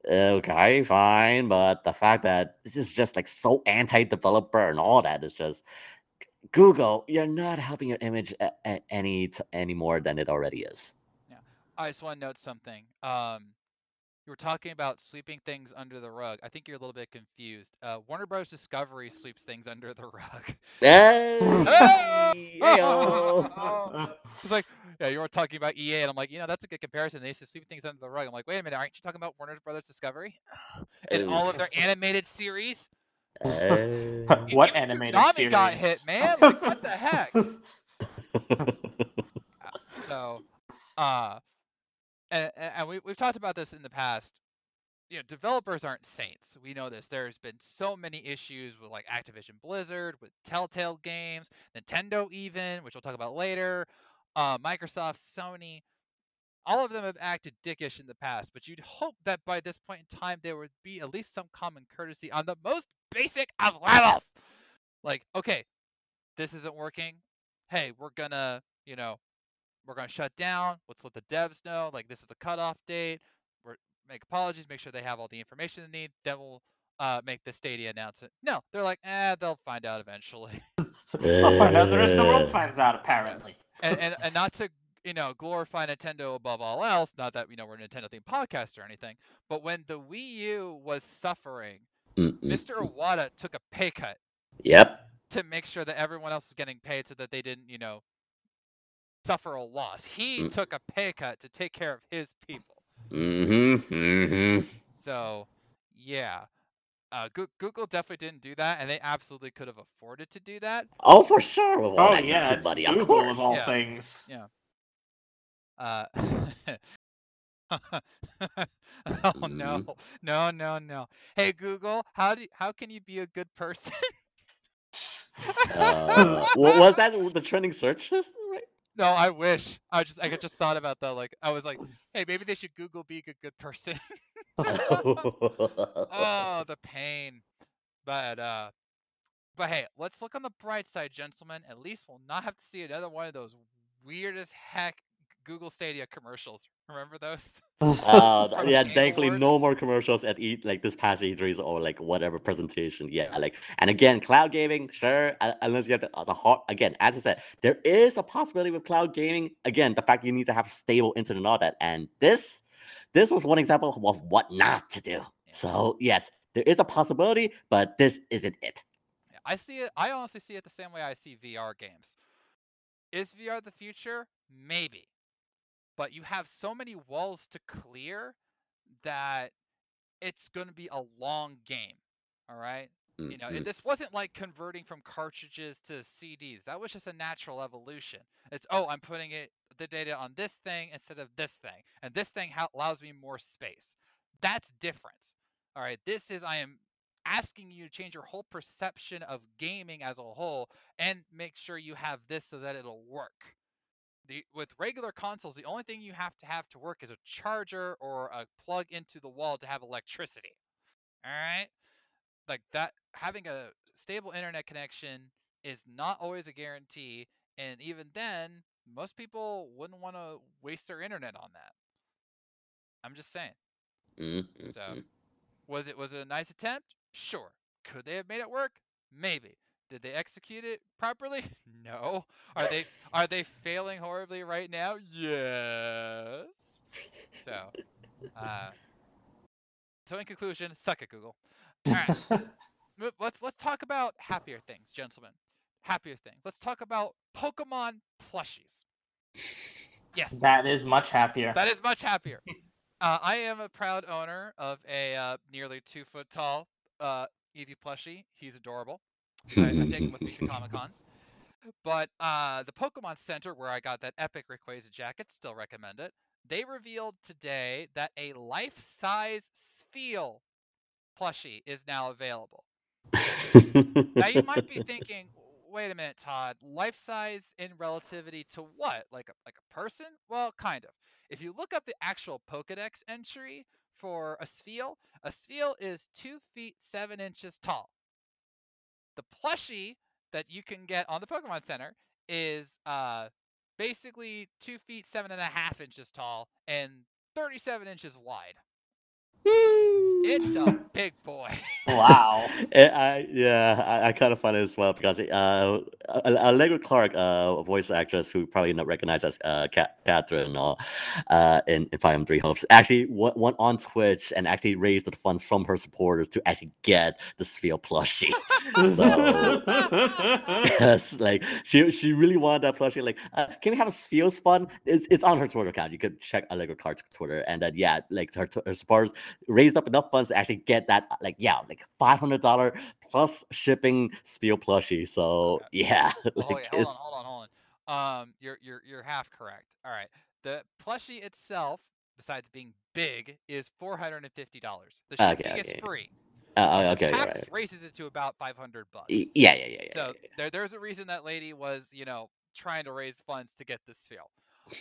okay fine but the fact that this is just like so anti-developer and all that is just google you're not helping your image a- a- any t- any more than it already is Yeah. I just want to note something. Um, you were talking about sweeping things under the rug. I think you're a little bit confused. Uh, Warner Bros. Discovery sweeps things under the rug. Hey, heyo. It's like, yeah, you were talking about EA, and I'm like, you know, that's a good comparison. They used to sweep things under the rug. I'm like, wait a minute, aren't you talking about Warner Brothers Discovery and all of their animated series? Hey. what Even animated Toonami series? got hit, man. Like, what the heck? So, uh, and, and we, we've talked about this in the past. You know, developers aren't saints. We know this. There's been so many issues with like Activision Blizzard, with Telltale Games, Nintendo, even, which we'll talk about later. Uh, Microsoft, Sony, all of them have acted dickish in the past. But you'd hope that by this point in time, there would be at least some common courtesy on the most basic of levels. Like, okay, this isn't working. Hey, we're gonna, you know, we're gonna shut down. Let's let the devs know. Like this is the cutoff date. We're make apologies. Make sure they have all the information they need. Then we'll uh, make the Stadia announcement. No, they're like, eh, they'll find out eventually. I'll find out the rest of the world Uh. finds out apparently. and, and and not to you know, glorify Nintendo above all else. Not that you know we're a Nintendo themed podcast or anything, but when the Wii U was suffering, Mm-mm. Mr. Iwata took a pay cut Yep. to make sure that everyone else was getting paid so that they didn't, you know, suffer a loss. He Mm. took a pay cut to take care of his people. Mm-hmm. Mm-hmm. So, yeah. Uh, Goo- Google definitely didn't do that, and they absolutely could have afforded to do that. Oh, for sure. With all Oh that yeah, YouTube it's money, Google of course. of all Yeah. things. Uh, oh no, no, no, no. Hey Google, how do how can you be a good person? Uh, was that the trending search list? No, I wish. I just I just thought about that. Like I was like, hey, maybe they should Google being a good person. oh, the pain. But uh, but hey, let's look on the bright side, gentlemen. At least we'll not have to see another one of those weird as heck Google Stadia commercials. Remember those? Uh, yeah, Game thankfully Awards? no more commercials at E like this past E3s or like whatever presentation. Yeah, Yeah. like and again, cloud gaming, sure, uh, unless you have the, uh, the hard. Again, as I said, there is a possibility with cloud gaming. Again, the fact you need to have stable internet and all that, and this, this was one example of what not to do. So yes, there is a possibility, but this isn't it. I see it. I honestly see it the same way I see VR games. Is VR the future? Maybe. But you have so many walls to clear that it's going to be a long game. All right? You know, and mm-hmm. this wasn't like converting from cartridges to CDs. That was just a natural evolution. It's oh, I'm putting it the data on this thing instead of this thing, and this thing ha- allows me more space. That's different. All right, this is I am asking you to change your whole perception of gaming as a whole and make sure you have this so that it'll work. The, with regular consoles, the only thing you have to have to work is a charger or a plug into the wall to have electricity. All right? Like that having a stable internet connection is not always a guarantee and even then most people wouldn't want to waste their internet on that. I'm just saying. Mhm, So. Was it was it a nice attempt? Sure. Could they have made it work? Maybe. Did they execute it properly? No. Are they are they failing horribly right now? Yes. So, uh, so in conclusion, suck it, Google. All right, let's let's talk about happier things, gentlemen. Happier things. Let's talk about Pokemon plushies. Yes, that is much happier. that is much happier. Uh, I am a proud owner of a uh, nearly two foot tall uh, Eevee plushie. He's adorable. I, I take him with me to Comic Cons. But uh, the Pokemon Center, where I got that epic Rayquaza jacket, still recommend it. They revealed today that a life-size Spheal plushie is now available. Now you might be thinking, wait a minute, Todd. Life size in relativity to what? Like a like a person? Well, kind of. If you look up the actual Pokedex entry for a Spheal, a Spheal is two feet seven inches tall. The plushie that you can get on the Pokemon Center is uh basically two feet seven and a half inches tall and 37 inches wide. It's a big boy. wow. Eh, I, yeah, I, I kind of find it as well because uh, Allegra Clark, uh, a voice actress who probably not recognized as uh, Cat- Catherine and all, uh, in, in Fire Emblem Three Hopes, actually went, went on Twitch and actually raised the funds from her supporters to actually get the Spheal plushie. yes, like she she really wanted that plushie. Like, uh, can we have a Spheres fun? It's, it's on her Twitter account. You could check Allegra Clark's Twitter, and then yeah, like her, her supporters raised up enough funds to actually get that. uh, Like, yeah, like five hundred dollar plus shipping Spheal plushie. So yeah, Oh, like wait, hold on, hold on, hold on. Um, you're you're you're half correct. All right, the plushie itself, besides being big, is four hundred and fifty dollars. The shipping okay. is free. uh, okay, you're tax right. raises it to about five hundred bucks. Yeah, yeah, yeah, yeah. So yeah, there, there's a reason that lady was, you know, trying to raise funds to get this Spheal.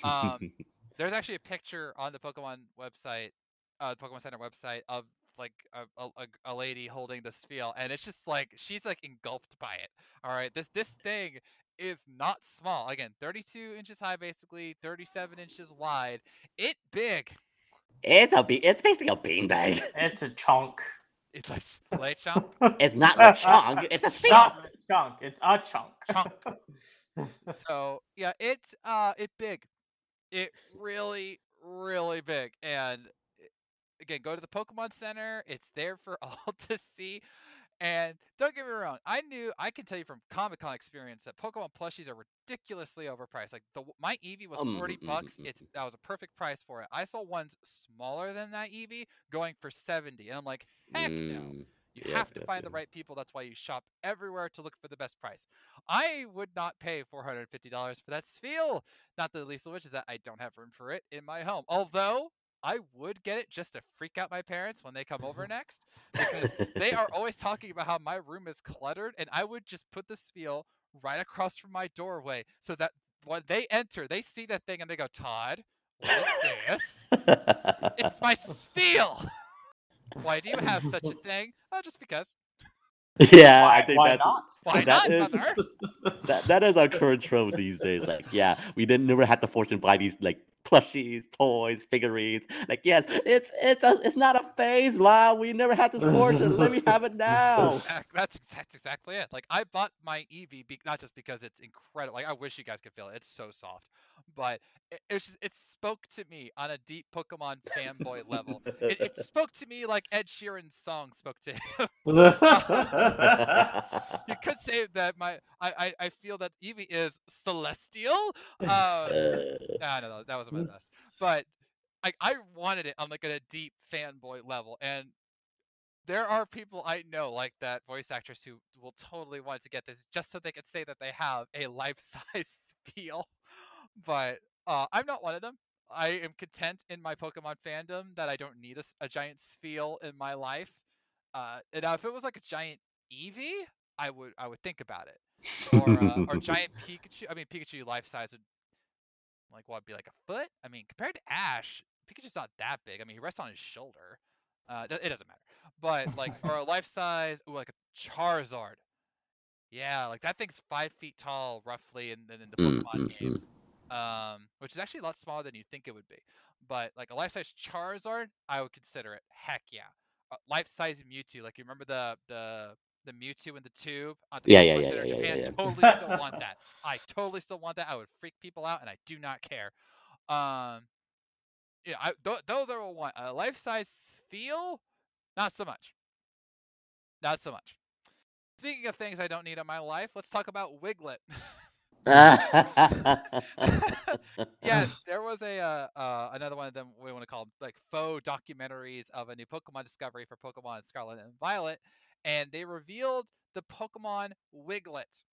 Um, there's actually a picture on the Pokemon website, uh, the Pokemon Center website of like a, a, a- a lady holding this Spheal, and it's just like she's like engulfed by it. All right, this this thing is not small. Again, 32 inches high, basically 37 inches wide. It big. it's a be- it's basically a beanbag. It's a chunk. It's like late chunk. It's not a chunk. It's a sphere. Not a chunk. It's a chunk. Chunk. So yeah, it's uh it big. it really, really big. And i- again, go to the Pokemon Center. It's there for all to see. And don't get me wrong, I knew I can tell you from Comic Con experience that Pokemon plushies are ridiculously overpriced. Like the my Eevee was Um, forty mhm, bucks. mhm, It's that was a perfect price for it. I saw ones smaller than that Eevee going for seventy, and I'm like, heck no. Mm, You Yep, have to yep, find the right people. That's why you shop everywhere to look for the best price. I would not pay $450 for that Spheal. Not the least of which is that I don't have room for it in my home. Although I would get it just to freak out my parents when they come over next. Because they are always talking about how my room is cluttered, and I would just put the Spheal right across from my doorway so that when they enter, they see that thing and they go, Todd, what is this? It's my Spheal! Why do you have such a thing? Oh, just because. Yeah, why, I think why that's not? Why That not, is- that that is our current trope these days. Like, yeah, we didn't never had the fortune to buy these like plushies, toys, figurines. Like, yes, it's it's a, it's not a phase, Mom. We never had this fortune. Let me have it now. That's, that's exactly it. Like I bought my Eevee be- not just because it's incredible. Like I wish you guys could feel it. It's so soft, but it, it's just, it spoke to me on a deep Pokemon fanboy level. It, it spoke to me like Ed Sheeran's song spoke to him. you could say that my I I, I feel that Eevee is celestial. Uh, Ah, no, no, that wasn't my best. But I, I wanted it on like a deep fanboy level, and there are people I know like that voice actress who will totally want to get this just so they could say that they have a life-size Spheal. But uh, I'm not one of them. I am content in my Pokemon fandom that I don't need a giant Spheal in my life. Uh, and now if it was like a giant Eevee, I would I would think about it. Or uh, or giant Pikachu. I mean Pikachu life size would like what be like a foot? I mean compared to Ash, Pikachu's not that big. I mean he rests on his shoulder. Uh, it doesn't matter. But like or a life size, ooh, like a Charizard. Yeah, like that thing's five feet tall roughly in, in, in the Mm, Pokemon mm, games. Um, which is actually a lot smaller than you think it would be. But like a life size Charizard, I would consider it. Heck yeah. Uh, life size Mewtwo, like you remember the the the Mewtwo in the tube at the Yeah, yeah, yeah, yeah, yeah, yeah. Totally still want that. I totally still want that. I would freak people out, and I do not care. Um, yeah, I, th- those are what I want. A life size Spheal, not so much. Not so much. Speaking of things I don't need in my life, let's talk about Wiglett. yes, there was a uh, uh, another one of them we want to call 'em, like faux documentaries of a new Pokemon discovery for Pokemon Scarlet and Violet, and they revealed the Pokemon Wiglett.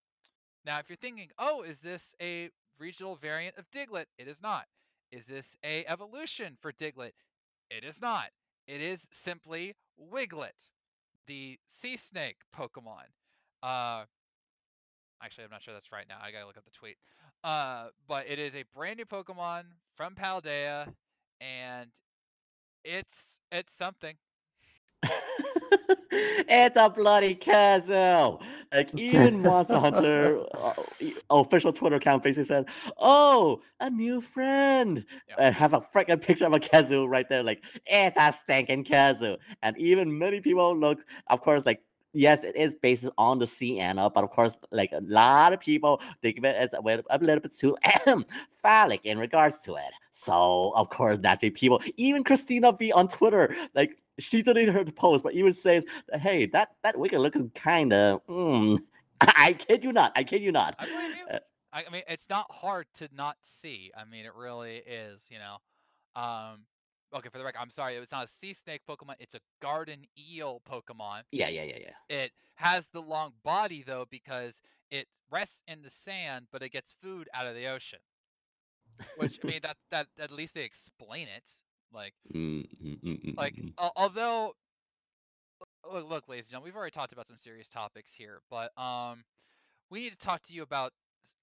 Now, if you're thinking, oh, is this a regional variant of Diglett? It is not. Is this a evolution for Diglett? It is not. It is simply Wiglett, the sea snake Pokemon. Uh, actually, I'm not sure that's right now. I gotta look up the tweet. Uh, but it is a brand new Pokemon from Paldea, and it's it's something. it's a bloody Khezu. Like even Monster Hunter uh, official Twitter account basically said, "Oh, a new friend," Yeah. and have a freaking picture of a Khezu right there. Like it's a stinking Khezu. And even many people look, of course, like. Yes, it is based on the Sienna, but of course, like a lot of people think of it as a, a little bit too phallic in regards to it. So, of course, naturally, people, even Christina B on Twitter, like she deleted her post, but even says, "Hey, that that wicked look is kind of." Mm. I kid you not. I kid you not. Uh, I, I mean, it's not hard to not see. I mean, it really is. You know. Um. Okay, for the record, I'm sorry. It's not a sea snake Pokemon. It's a garden eel Pokemon. Yeah, yeah, yeah, yeah. It has the long body though because it rests in the sand, but it gets food out of the ocean. Which I mean, that that at least they explain it. Like Mm, mm, mm, like mm. although look, look ladies and gentlemen we've already talked about some serious topics here but um we need to talk to you about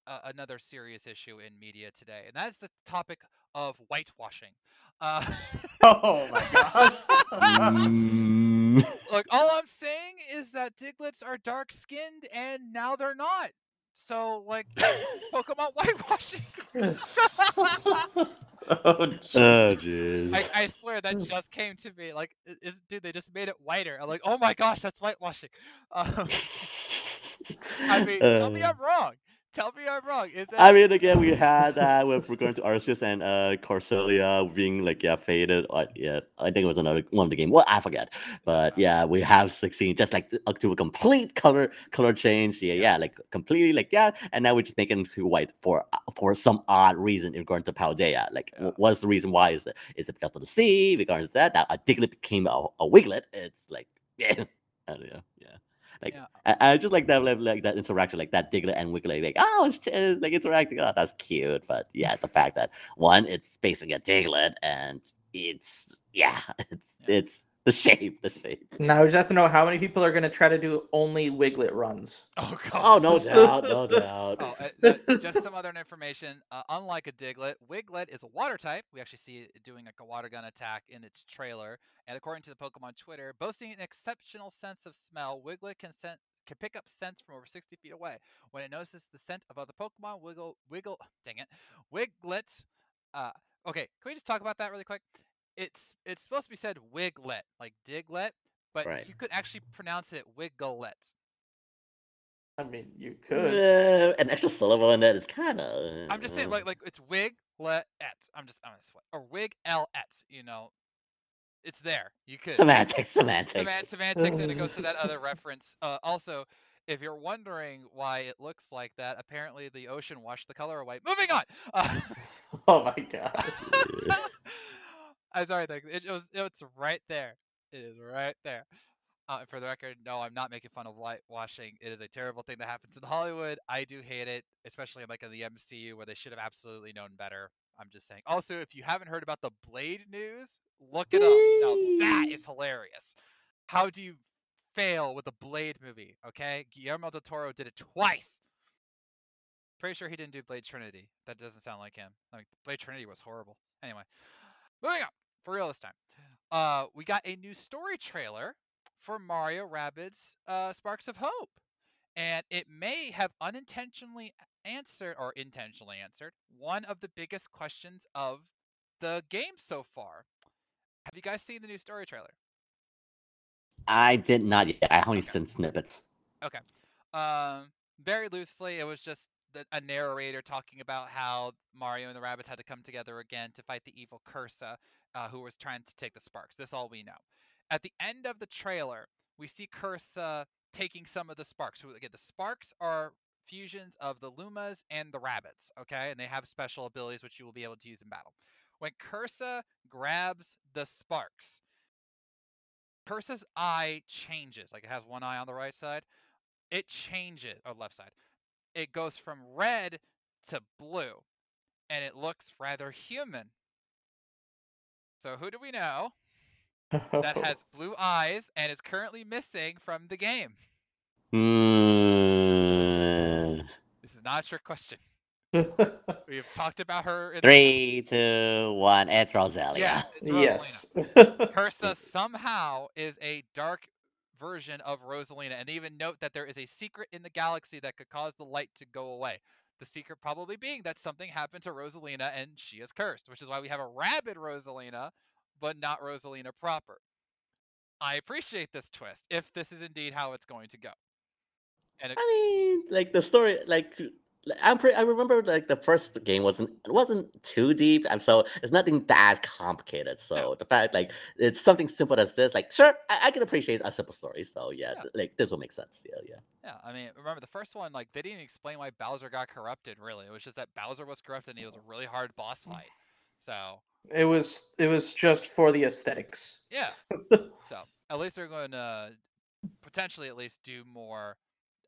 uh, another serious issue in media today and that is the topic of whitewashing uh Oh my god. Mm. look all i'm saying is that Digletts are dark skinned and now they're not so like pokemon whitewashing oh, jeez. oh. I, I swear that just came to me like is dude they just made it whiter i'm like oh my gosh that's whitewashing um, I mean, tell me Uh, I'm wrong. Tell me I'm wrong. Is that? I mean, again, we had that with regard to Arceus and uh Corsola being like yeah faded. Uh, yeah, I think it was another one of the game. Well, I forget, but yeah, we have sixteen just like uh, to a complete color color change. Yeah, yeah, like completely like yeah, and now we're just making it to white for uh, for some odd reason in regard to Paldea. Like, Yeah. what's the reason? Why is it? Is it because of the sea? Regarding to that, now a Diglett became a, a Wiglett. It's like yeah, I don't know, yeah. Like Yeah. I, I just like that like, like that interaction, like that Diglett and Wiggly, like oh, it's, it's like interacting. Oh, that's cute. But yeah, the fact that one, it's basically a Diglett, and it's yeah, it's Yeah. it's the shape, the shape. Now we just have to know how many people are going to try to do only Wiglett runs. Oh god. Oh no doubt, no doubt. Oh, uh, just some other information. Uh, unlike a Diglett, Wiglett is a water type. We actually see it doing like a water gun attack in its trailer. And according to the Pokemon Twitter, boasting an exceptional sense of smell, Wiglett can sen- can pick up scents from over 60 feet away. When it notices the scent of other Pokemon, wiggle, wiggle, dang it, Wiglett. Uh, okay, can we just talk about that really quick? It's it's supposed to be said Wiglett, like Diglett, but Right. you could actually pronounce it Wiglett. I mean, you could. Uh, an extra syllable in that is kind of. I'm just saying, like, like it's wig let. I'm just, I'm just, or wig l et. You know, it's there. You could semantics, semantics. Seman- semantics, and it goes to that other reference. Uh, also, if you're wondering why it looks like that, apparently the ocean washed the color away. Moving on. Uh, Oh my god. I'm sorry, Nick, it was, it's right there. It is right there. Uh, for the record, no, I'm not making fun of whitewashing. It is a terrible thing that happens in Hollywood. I do hate it, especially like in the MCU where they should have absolutely known better. I'm just saying. Also, if you haven't heard about the Blade news, look it up. Now that is hilarious. How do you fail with a Blade movie? Okay, Guillermo del Toro did it twice. Pretty sure he didn't do Blade Trinity. That doesn't sound like him. I mean, Blade Trinity was horrible. Anyway, moving on for real this time. Uh, we got a new story trailer for Mario Rabbids uh, Sparks of Hope, and it may have unintentionally answered or intentionally answered one of the biggest questions of the game so far. Have you guys seen the new story trailer? I did not yet. I only seen snippets. Okay. Um, very loosely, it was just the, a narrator talking about how Mario and the Rabbids had to come together again to fight the evil Cursa, uh, who was trying to take the sparks. This all we know. At the end of the trailer, we see Cursa taking some of the sparks. Who again, the sparks are fusions of the Lumas and the Rabbids. Okay, and they have special abilities which you will be able to use in battle. When Cursa grabs the sparks, Cursa's eye changes. Like it has one eye on the right side. It changes, or left side. It goes from red to blue, and it looks rather human. So who do we know that has blue eyes and is currently missing from the game? Hmm. This is not your question. We have talked about her. In the- Three, two, one. It's Roselia. Yeah, it's Rosalina. yes. Cursa somehow is a dark version of Rosalina, and even note that there is a secret in the galaxy that could cause the light to go away. The secret probably being that something happened to Rosalina and she is cursed, which is why we have a Rabbid Rosalina, but not Rosalina proper. I appreciate this twist, if this is indeed how it's going to go. It, I mean, like the story, like, I'm pretty. I remember like the first game wasn't it wasn't too deep, and so it's nothing that complicated. So the fact like it's something simple as this, like sure, I, I can appreciate a simple story. So yeah, Yeah. like this will make sense. Yeah, yeah. yeah, I mean, remember the first one, like they didn't explain why Bowser got corrupted. Really, it was just that Bowser was corrupted and he was a really hard boss mm. fight. So it was it was just for the aesthetics. yeah, So at least they're going to potentially at least do more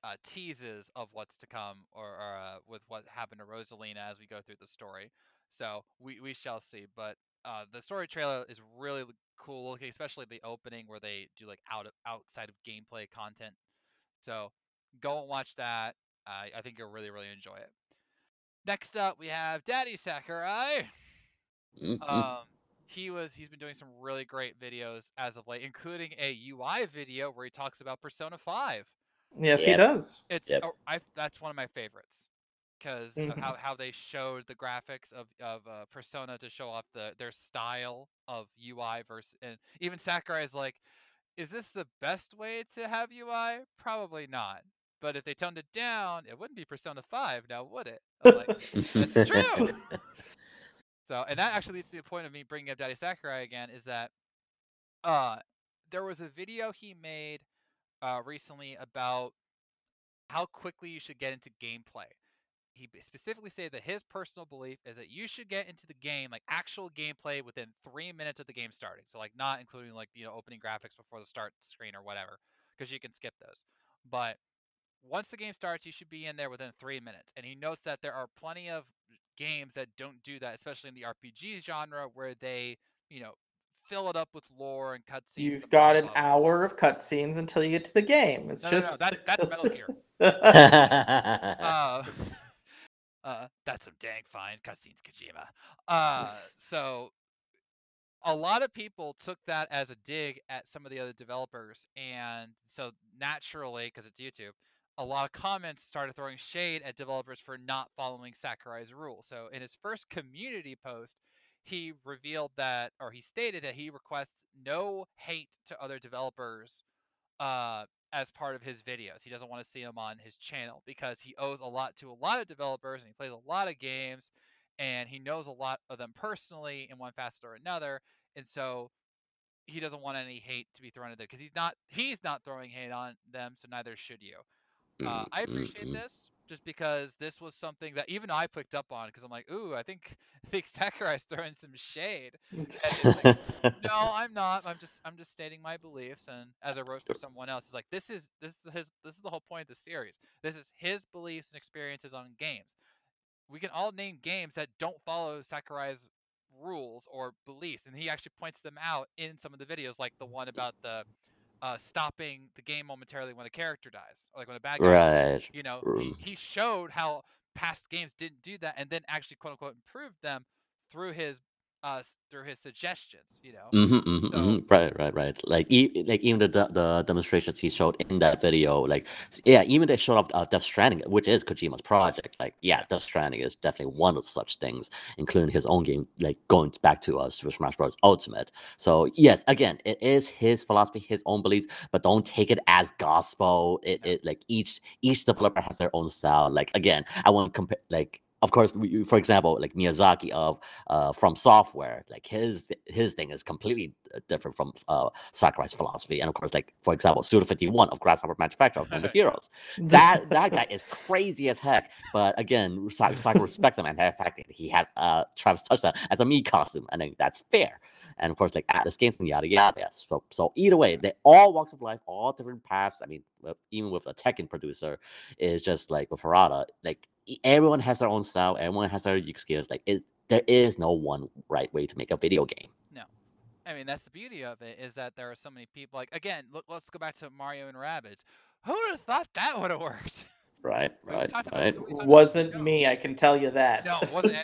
uh, teases of what's to come, or, or uh, with what happened to Rosalina as we go through the story. So we we shall see. But uh, the story trailer is really cool looking, especially the opening where they do like out of, outside of gameplay content. So go and watch that. I I think you'll really really enjoy it. Next up, we have Daddy Sakurai. Mhm. Um, he was he's been doing some really great videos as of late, including a UI video where he talks about Persona Five. Yes, he does. It's Yep. oh, I that's one of my favorites because of Mhm. how, how they showed the graphics of of uh, Persona to show off the their style of UI versus and even Sakurai is like, is this the best way to have UI? Probably not. but if they toned it down, it wouldn't be Persona 5 now, would it? I'm like, That's true. So, and that actually leads to the point of me bringing up Daddy Sakurai again is that uh there was a video he made uh recently about how quickly you should get into gameplay. He specifically said that his personal belief is that you should get into the game, like actual gameplay, within three minutes of the game starting. So, like, not including like you know opening graphics before the start screen or whatever, because you can skip those. But once the game starts, you should be in there within three minutes. And he notes that there are plenty of games that don't do that, especially in the RPG genre, where they, you know, fill it up with lore and cutscenes. You've got an blah, blah. hour of cutscenes until you get to the game. It's No, no, just no, that's that's Metal Gear. Uh, uh, that's some dang fine cutscenes, Kojima. Uh, so a lot of people took that as a dig at some of the other developers, and so naturally, because it's YouTube, a lot of comments started throwing shade at developers for not following Sakurai's rule. So in his first community post, he revealed that, or he stated that he requests no hate to other developers uh, as part of his videos. He doesn't want to see them on his channel because he owes a lot to a lot of developers and he plays a lot of games and he knows a lot of them personally in one facet or another. And so he doesn't want any hate to be thrown at them because he's not he's not throwing hate on them, so neither should you. Uh, I appreciate Mm, mm, this just because this was something that even I picked up on because I'm like, ooh, I think I think Sakurai's throwing some shade. mm. No, I'm not. I'm just I'm just stating my beliefs and as I wrote for someone else, it's like this is this is his this is the whole point of the series. This is his beliefs and experiences on games. We can all name games that don't follow Sakurai's rules or beliefs, and he actually points them out in some of the videos, like the one about the uh, stopping the game momentarily when a character dies, like when a bad guy dies. right. You know, he, he showed how past games didn't do that, and then actually quote unquote improved them through his uh through his suggestions. You know, hmm hmm So- hmm Right, right, right. Like, e- like even the de- the demonstrations he showed in that video, like, yeah, even they showed off uh, Death Stranding, which is Kojima's project. Like, yeah, Death Stranding is definitely one of such things, including his own game, like going back to us with Smash Bros. Ultimate. So yes, again, it is his philosophy, his own beliefs, but don't take it as gospel. It, it like each each developer has their own style. Like again, I want to compare, like. Of course, we- for example, like Miyazaki of uh, FromSoftware, like his his thing is completely uh, different from uh, Sakurai's philosophy. And of course, like for example, Suda Fifty One of Grasshopper Manufacturer of No More Heroes, that that guy is crazy as heck. But again, Sakurai respects him and the fact that he has uh, Travis Touchdown as a Mii costume, and that's fair. And of course, like Atlus Games and yada yada. So, so either way, they all walks of life, all different paths. I mean, even with a Tekken producer, is just like with Harada, like everyone has their own style, everyone has their unique skills. Like it, there is no one right way to make a video game. No, I mean that's the beauty of it is that there are so many people. Like again, look, let's go back to Mario and Rabbids. Who would have thought that would have worked? Right, right, talked right. this- we talked about Wasn't show. me, I can tell you that. No, it wasn't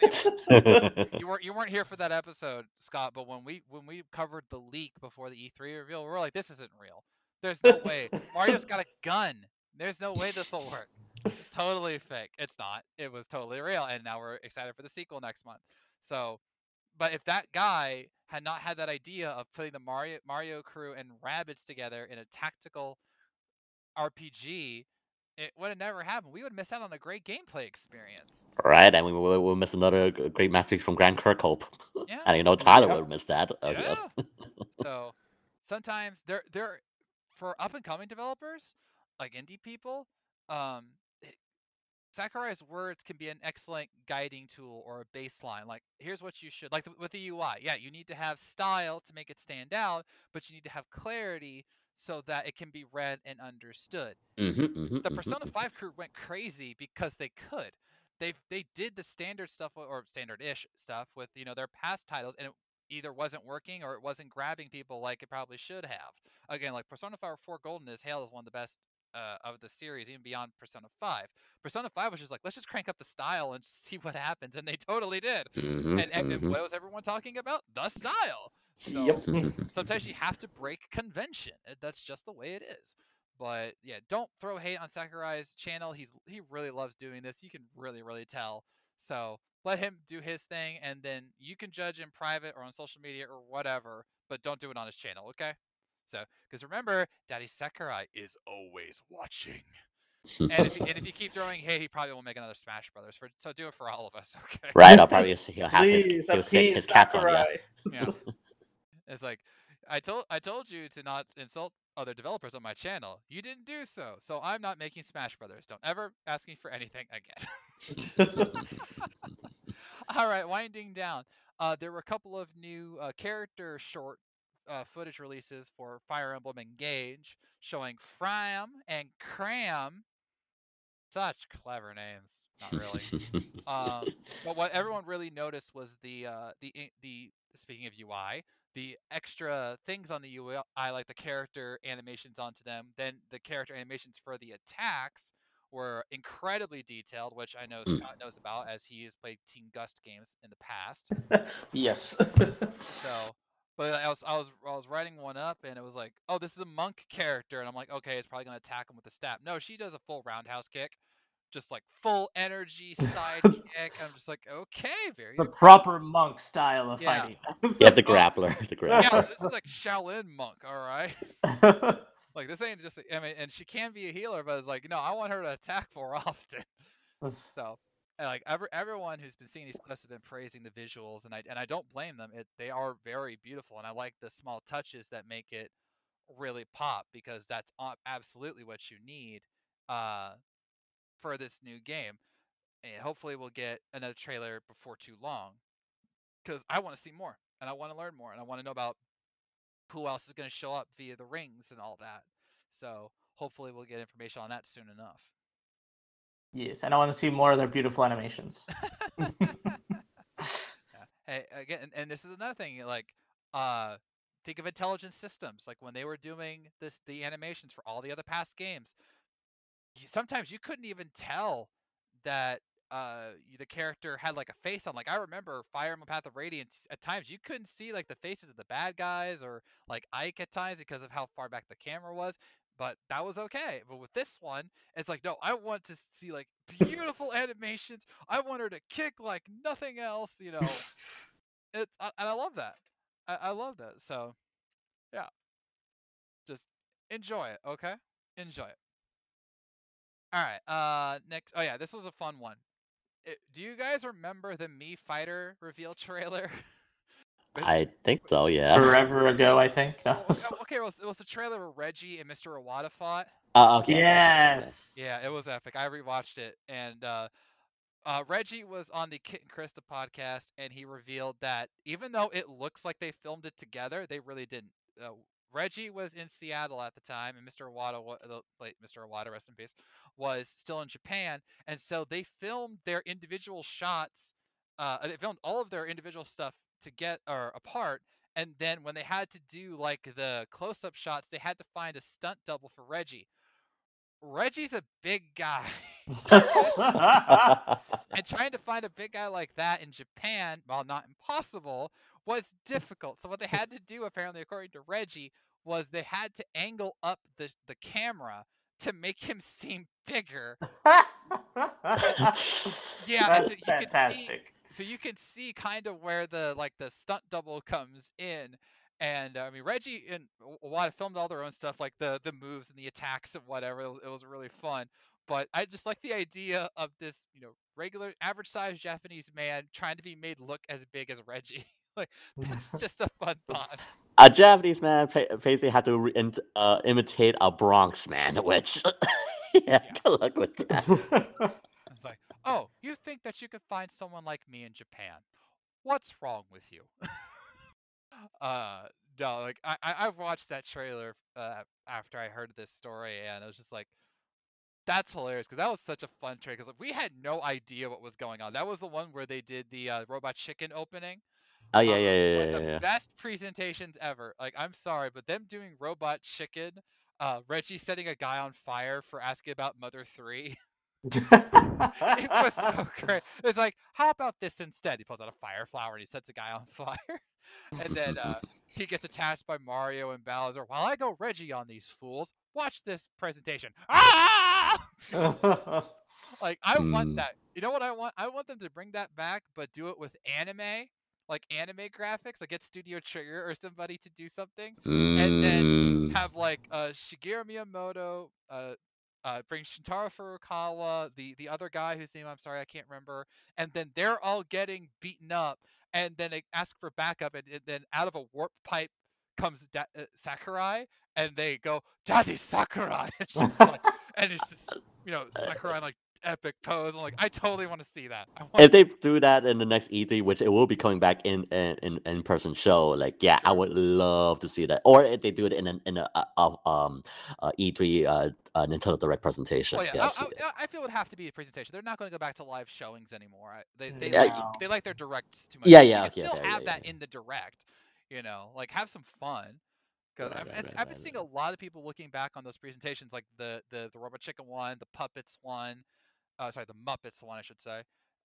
anyone. you weren't you weren't here for that episode, Scott. But when we when we covered the leak before the E3 reveal, we are like, this isn't real. There's no way. Mario's got a gun. There's no way this will work. Totally fake. It's not. It was totally real, and now we're excited for the sequel next month. So, but if that guy had not had that idea of putting the Mario Mario crew and Rabbids together in a tactical RPG, it would have never happened. We would miss out on a great gameplay experience. right, and we will we'll miss another great masterpiece from Grant Kirkhope. Yeah. and you know Tyler Yep. will miss that. Yeah. so sometimes they're they're for up and coming developers like indie people um sakurai's words can be an excellent guiding tool or a baseline like here's what you should like th- with the ui yeah you need to have style to make it stand out but you need to have clarity so that it can be read and understood hmm hmm the Persona 5 crew went crazy because they could. They they did the standard stuff or standard-ish stuff with you know their past titles, and it either wasn't working or it wasn't grabbing people like it probably should have. Again, like Persona 5 4 Golden is hailed as one of the best uh, of the series, even beyond Persona 5. Persona 5 was just like let's just crank up the style and see what happens, and they totally did. hmm And, and, and what was everyone talking about? The style. So, Yep. sometimes you have to break convention. That's just the way it is. But yeah, don't throw hate on Sakurai's channel. He's he really loves doing this. You can really really tell. So let him do his thing, and then you can judge in private or on social media or whatever. But don't do it on his channel, okay? So because remember, Daddy Sakurai is always watching. And if, you- and if you keep throwing hate, he probably will make another Smash Brothers. For so do it for all of us, okay? right, I'll probably s- he'll have his, Please, he'll sit his appease cats on. Yeah. Sakurai. Yeah. It's like I told I told you to not insult other developers on my channel. You didn't do so, so I'm not making Smash Brothers. Don't ever ask me for anything again. All right, winding down. Uh, there were a couple of new uh, character short uh, footage releases for Fire Emblem Engage, showing Framme and Clanne. Such clever names. Not really. um, but what everyone really noticed was the uh, the the speaking of UI, the extra things on the UI, like the character animations onto them. Then the character animations for the attacks were incredibly detailed, which I know Mm. Scott knows about as he has played Team Gust games in the past. yes. So, but I was I was I was writing one up and it was like, oh, this is a monk character, and I'm like, okay, it's probably gonna attack him with a stab. No, she does a full roundhouse kick, just like full energy side kick. I'm just like, okay, very the proper monk style of Yeah. fighting. yeah, the oh. grappler. The grappler. yeah, this is like Shaolin monk, all right. Like this ain't just. I mean, and she can be a healer, but it's like, no, I want her to attack more often. So, and, like every, everyone who's been seeing these clips have been praising the visuals, and I and I don't blame them. It they are very beautiful, and I like the small touches that make it really pop because that's absolutely what you need uh, for this new game. And hopefully, we'll get another trailer before too long because I want to see more and I want to learn more and I want to know about who else is going to show up via the rings and all that. So hopefully, we'll get information on that soon enough. Yes, and I want to see more of their beautiful animations. Hey, again, and, and this is another thing. Like, uh, think of intelligent systems. Like when they were doing this, the animations for all the other past games. You, sometimes you couldn't even tell that uh the character had like a face on. Like I remember Fire Emblem Path of Radiance. At times you couldn't see like the faces of the bad guys or like Ike at times because of how far back the camera was. But that was okay. But with this one, it's like no, I want to see like beautiful animations. I want her to kick like nothing else. You know, it's uh, and I love that. I, I love that. So, yeah, just enjoy it. Okay, enjoy it. All right. Uh, next. Oh yeah, this was a fun one. It, do you guys remember the Mii Fighter reveal trailer? With- I think so. Yeah. Forever ago, I think. No. Oh, okay, it was, it was the trailer where Reggie and Mr. Iwata fought. Uh, okay. okay, okay, Yes. Yeah, it was epic. I rewatched it, and uh, uh, Reggie was on the Kit and Krysta podcast, and he revealed that even though it looks like they filmed it together, they really didn't. Uh, Reggie was in Seattle at the time, and Mr. Iwata, the late Mr. Iwata, rest in peace, was still in Japan, and so they filmed their individual shots. Uh, they filmed all of their individual stuff to get or apart, and then when they had to do like the close-up shots, they had to find a stunt double for Reggie. Reggie's a big guy. and trying to find a big guy like that in Japan, while not impossible, was difficult. So what they had to do, apparently, according to Reggie, was they had to angle up the, the camera to make him seem bigger. Yeah, and so That's you fantastic. So you can see kind of where the like the stunt double comes in. And uh, I mean Reggie and Iwata filmed all their own stuff, like the the moves and the attacks and whatever. It was, it was really fun. But I just like the idea of this, you know, regular average sized Japanese man trying to be made look as big as Reggie. like that's just a fun thought. a Japanese man basically had to re- int- uh, imitate a Bronx man, which yeah, Yeah. good luck with that. It's like, oh, you think that you could find someone like me in Japan? What's wrong with you? uh, no, like I, I watched that trailer uh, after I heard this story, and it was just like, that's hilarious because that was such a fun trailer. Because we had no idea what was going on. That was the one where they did the uh, robot chicken opening. Oh yeah, um, yeah, yeah, yeah, the yeah. best presentations ever. Like, I'm sorry, but them doing robot chicken, uh, Reggie setting a guy on fire for asking about Mother Three. it was so great. It's like, how about this instead? He pulls out a fire flower and he sets a guy on fire. and then uh, he gets attacked by Mario and Bowser. While I go Reggie on these fools, watch this presentation. Ah! like I want Mm. that. You know what I want? I want them to bring that back, but do it with anime, like anime graphics. Like get Studio Trigger or somebody to do something and then Mm. have like uh Shigeru Miyamoto, uh uh, bring Shuntaro Furukawa, the the other guy whose name I'm sorry I can't remember, and then they're all getting beaten up, and then they ask for backup, and, and then out of a warp pipe comes da- uh, Sakurai, and they go Daddy Sakurai, just like, and it's just you know Sakurai like epic pose. I'm like I totally want to see that. If they do that in the next E3, which it will be coming back in in in, in person show, like yeah, I would love to see that. Or if they do it in an in a, uh, um uh, E3 uh, uh Nintendo Direct presentation. Well, yeah, yes. I, I, I feel it would have to be a presentation. They're not going to go back to live showings anymore. I, they they, Yeah, like, they like their directs too much. Yeah, yeah, okay, still yeah, have yeah, that yeah. in the direct. You know, like have some fun. Because Right, I've, right, I've- right, been seeing a lot of people looking back on those presentations, like the the the Robot Chicken one, the Puppets one, uh, sorry, the Muppets one, I should say,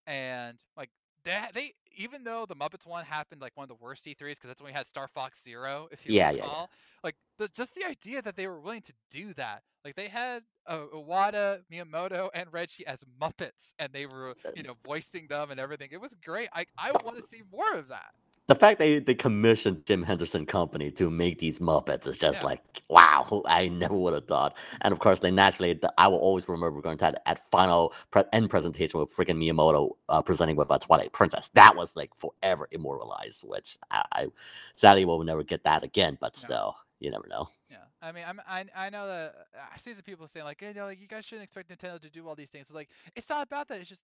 and like they they even though the Muppets one happened like one of the worst E3s because that's when we had Star Fox Zero, if you Yeah, yeah, yeah. recall. Like the, just the idea that they were willing to do that, like they had uh, Iwata, Miyamoto, and Reggie as Muppets, and they were you know voicing them and everything. It was great. I I want to see more of that. The fact they they commissioned Jim Henderson Company to make these Muppets is just Yeah. like wow, I never would have thought. And of course, they naturally. I will always remember going to that at final pre- end presentation with freaking Miyamoto uh, presenting with a Twilight Princess. That was like forever immortalized, which I, I sadly will never get that again. But still, you never know. Yeah, I mean, I'm, I I know that uh, I see some people saying like, you know, like you guys shouldn't expect Nintendo to do all these things. It's like it's not about that. It's just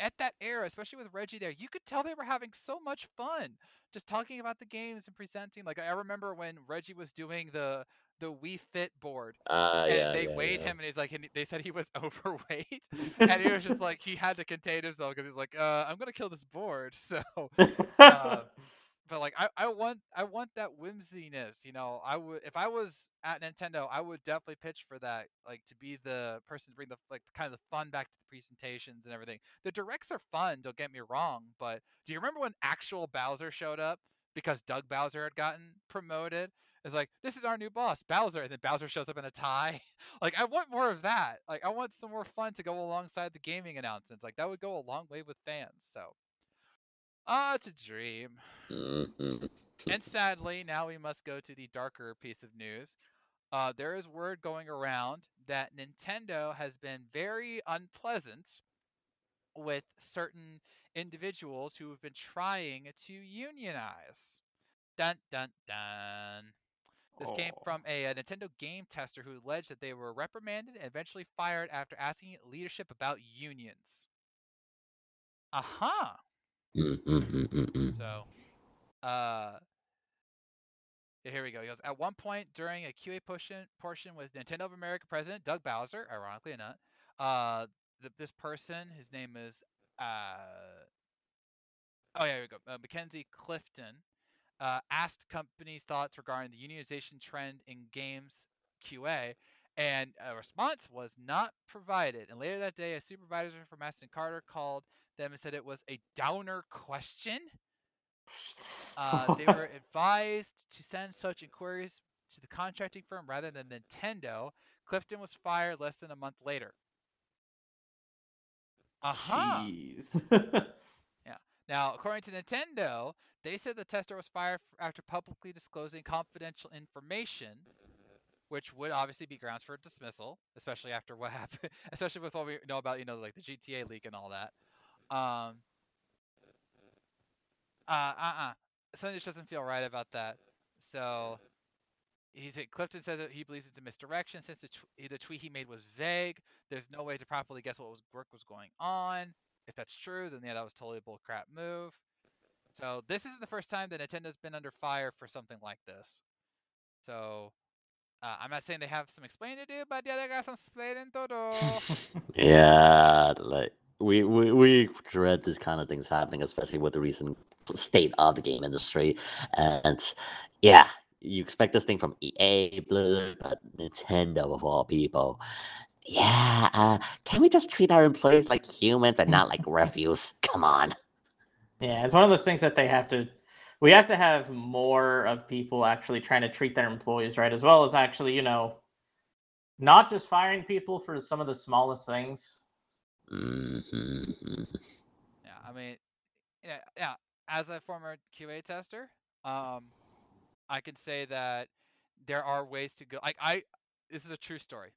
at that era, especially with Reggie there, you could tell they were having so much fun just talking about the games and presenting. Like I remember when Reggie was doing the the Wii Fit board, Uh, and they weighed him, and he's like, and they said he was overweight, and he was just like, he had to contain himself because he's like, uh, I'm gonna kill this board, so. Uh, but like I, I want I want that whimsiness, you know. I would if I was at Nintendo, I would definitely pitch for that, like to be the person to bring the like kind of the fun back to the presentations and everything. The directs are fun, don't get me wrong, but do you remember when actual Bowser showed up because Doug Bowser had gotten promoted? It's like this is our new boss, Bowser, and then Bowser shows up in a tie. like I want more of that. Like I want some more fun to go alongside the gaming announcements. Like that would go a long way with fans. So, ah, it's a dream. Mhm. And sadly, now we must go to the darker piece of news. Uh, there is word going around that Nintendo has been very unpleasant with certain individuals who have been trying to unionize. Dun dun dun. This came Oh. from a, a Nintendo game tester who alleged that they were reprimanded and eventually fired after asking leadership about unions. Aha! Mm, mm, mm, mm. So, uh, here we go. He goes, at one point during a QA portion, portion with Nintendo of America president Doug Bowser, ironically enough, uh, th- this person, his name is, uh, oh yeah, here we go, uh, Mackenzie Clifton, uh, asked companies' thoughts regarding the unionization trend in games QA, and a response was not provided. And later that day, a supervisor from Aston Carter called them and said it was a downer question. Uh, they were advised to send such inquiries to the contracting firm rather than Nintendo. Clifton was fired less than a month later. Aha! Jeez. Yeah. Now, according to Nintendo, they said the tester was fired after publicly disclosing confidential information, which would obviously be grounds for dismissal, especially after what happened, especially with what we know about, you know, like the GTA leak and all that. Um, uh, uh-uh. Something just doesn't feel right about that. So, he said Clifton says that he believes it's a misdirection since the, the tweet he made was vague. There's no way to properly guess what was work was going on. If that's true, then yeah, that was totally a bullcrap move. So this isn't the first time that Nintendo's been under fire for something like this. So uh, I'm not saying they have some explaining to do, but yeah, they got some explaining to do. Yeah, like we, we we dread these kind of things happening, especially with the recent state of the game industry. And yeah, you expect this thing from EA, blah, but Nintendo of all people. Yeah, uh, can we just treat our employees like humans and not like refuse? Come on. Yeah, it's one of those things that they have to. We have to have more of people actually trying to treat their employees right, as well as actually, you know, not just firing people for some of the smallest things. Mhm. yeah, I mean, yeah, yeah. As a former QA tester, um, I can say that there are ways to go. Like I, this is a true story.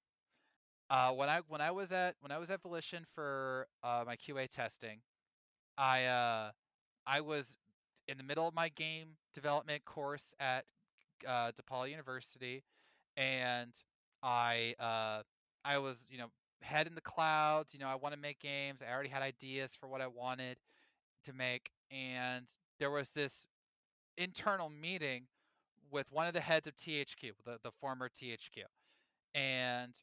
uh, when I when I was at when I was at Volition for uh, my QA testing, I uh, I was in the middle of my game development course at uh, DePaul University, and I uh, I was you know head in the clouds. You know I want to make games. I already had ideas for what I wanted to make, and there was this internal meeting with one of the heads of THQ, the, the former THQ, and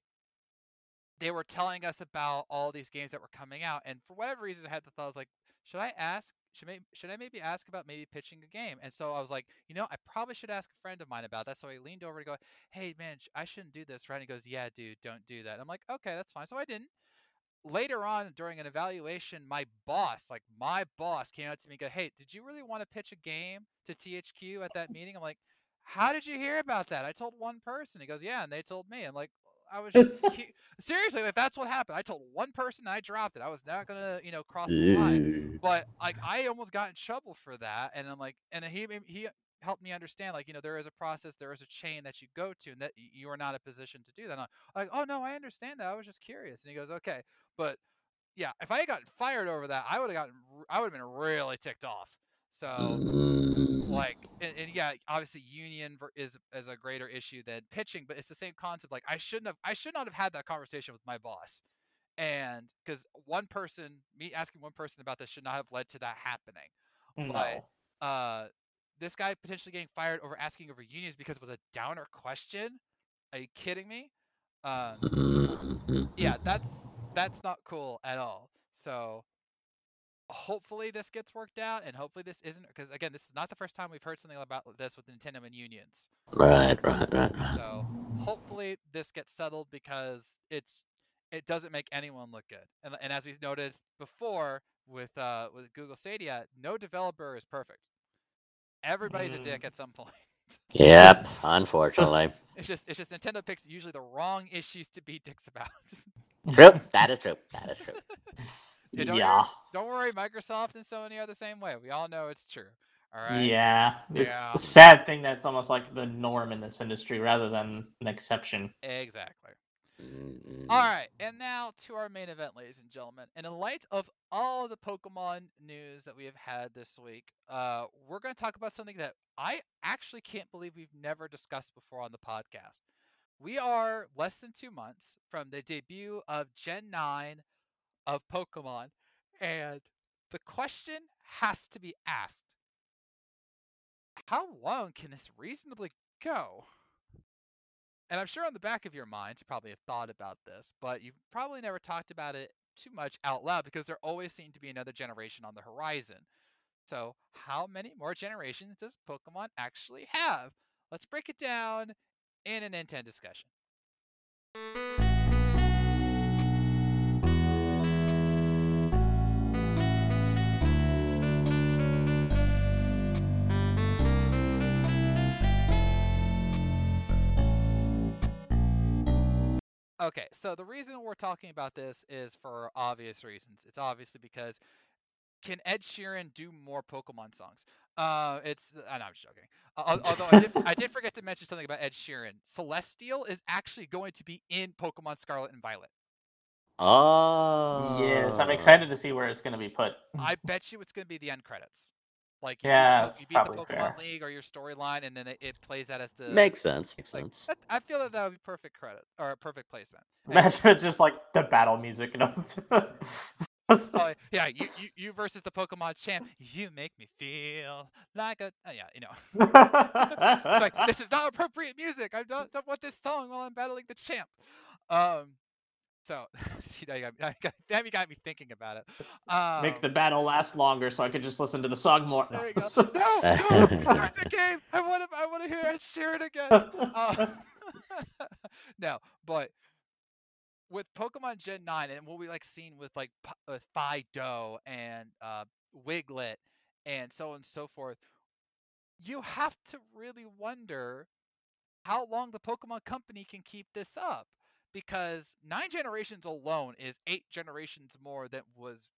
they were telling us about all these games that were coming out. And for whatever reason, I had the thought I was like, should I ask? Should should I maybe ask about maybe pitching a game? And so I was like, you know, I probably should ask a friend of mine about that. So I leaned over to go, hey man, I shouldn't do this, right? And he goes, yeah, dude, don't do that. I'm like, okay, that's fine. So I didn't later on during an evaluation, my boss, like my boss, came out to me and go, Hey, did you really want to pitch a game to THQ at that meeting? I'm like, How did you hear about that? I told one person. He goes, Yeah, and they told me. I'm like, I was just seriously like that's what happened. I told one person I dropped it. I was not gonna, you know, cross the line. But like I almost got in trouble for that, and I'm like, and he he helped me understand like you know there is a process, there is a chain that you go to, and that you are not in a position to do that. I'm like, oh no, I understand that. I was just curious. And he goes, okay, but yeah, if I had gotten fired over that, I would have gotten, I would have been really ticked off. So like, and, and yeah, obviously union is is a greater issue than pitching, but it's the same concept. Like I shouldn't have, I should not have had that conversation with my boss, and because one person, me asking one person about this should not have led to that happening. No. Uh, this guy potentially getting fired over asking over unions because it was a downer question. Are you kidding me? Um, yeah, that's that's not cool at all. So hopefully this gets worked out, and hopefully this isn't because again, this is not the first time we've heard something about this with Nintendo and unions. Right, right, right, right. So hopefully this gets settled because it's it doesn't make anyone look good. And, and as we noted before with uh, with Google Stadia, no developer is perfect. Everybody's a dick Mm. at some point. Yep, unfortunately. It's just it's just Nintendo picks usually the wrong issues to be dicks about. True. That is true. That is true. Yeah, don't yeah. Don't worry, Microsoft and Sony are the same way. We all know it's true. All right. Yeah. It's Yeah. a sad thing that's almost like the norm in this industry rather than an exception. Exactly. Mm, All right, and now to our main event, ladies and gentlemen. And in light of all the Pokemon news that we have had this week, uh, we're going to talk about something that I actually can't believe we've never discussed before on the podcast. We are less than two months from the debut of Gen 9 of Pokemon, and the question has to be asked how long can this reasonably go? And I'm sure on the back of your mind, you probably have thought about this, but you've probably never talked about it too much out loud because there always seemed to be another generation on the horizon. So, how many more generations does Pokemon actually have? Let's break it down in an Nintendo discussion. Okay, so the reason we're talking about this is for obvious reasons. It's obviously because can Ed Sheeran do more Pokemon songs? Uh, it's uh, no, I'm just joking. Uh, although I did, I did forget to mention something about Ed Sheeran. Celestial is actually going to be in Pokemon Scarlet and Violet. Oh. Yes, I'm excited to see where it's going to be put. I bet you it's going to be the end credits. Like Yeah, beat, that's you beat the probably Pokemon fair. League or your storyline, and then it, it plays that as the Makes sense. Makes like. sense. that- I feel that that would be perfect credit or perfect placement. Anyway. Imagine it's just like the battle music. You know? Oh yeah, you, you you versus the Pokemon champ. You make me feel like a uh, yeah, you know. It's like this is not appropriate music. I don't, don't want this song while I'm battling the champ. Um, so see, now you got, you got, now you got me thinking about it. Um, Make the battle last longer so I could just listen to the song more. there you go. No, no, start the game. I want to, I want to hear Ed Sheeran again. Uh, no, but with Pokemon Gen 9 and what we like seen with like with Fidough and uh, Wiglett and so on and so forth, you have to really wonder how long the Pokemon Company can keep this up because nine generations alone is eight generations more than was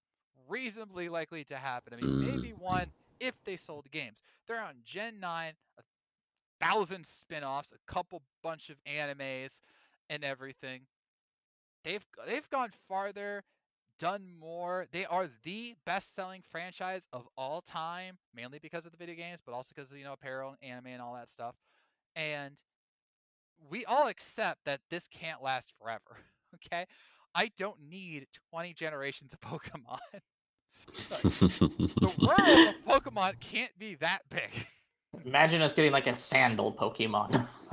reasonably likely to happen. I mean, maybe Mm. one if they sold games. They're on Gen 9, a thousand spin offs, a couple bunch of animes, and everything. they've they've gone farther, done more. They are the best-selling franchise of all time, mainly because of the video games, but also because of you know apparel, and anime, and all that stuff. And we all accept that this can't last forever. Okay, I don't need 20 generations of Pokemon. the world of Pokemon can't be that big. Imagine us getting like a sandal Pokemon.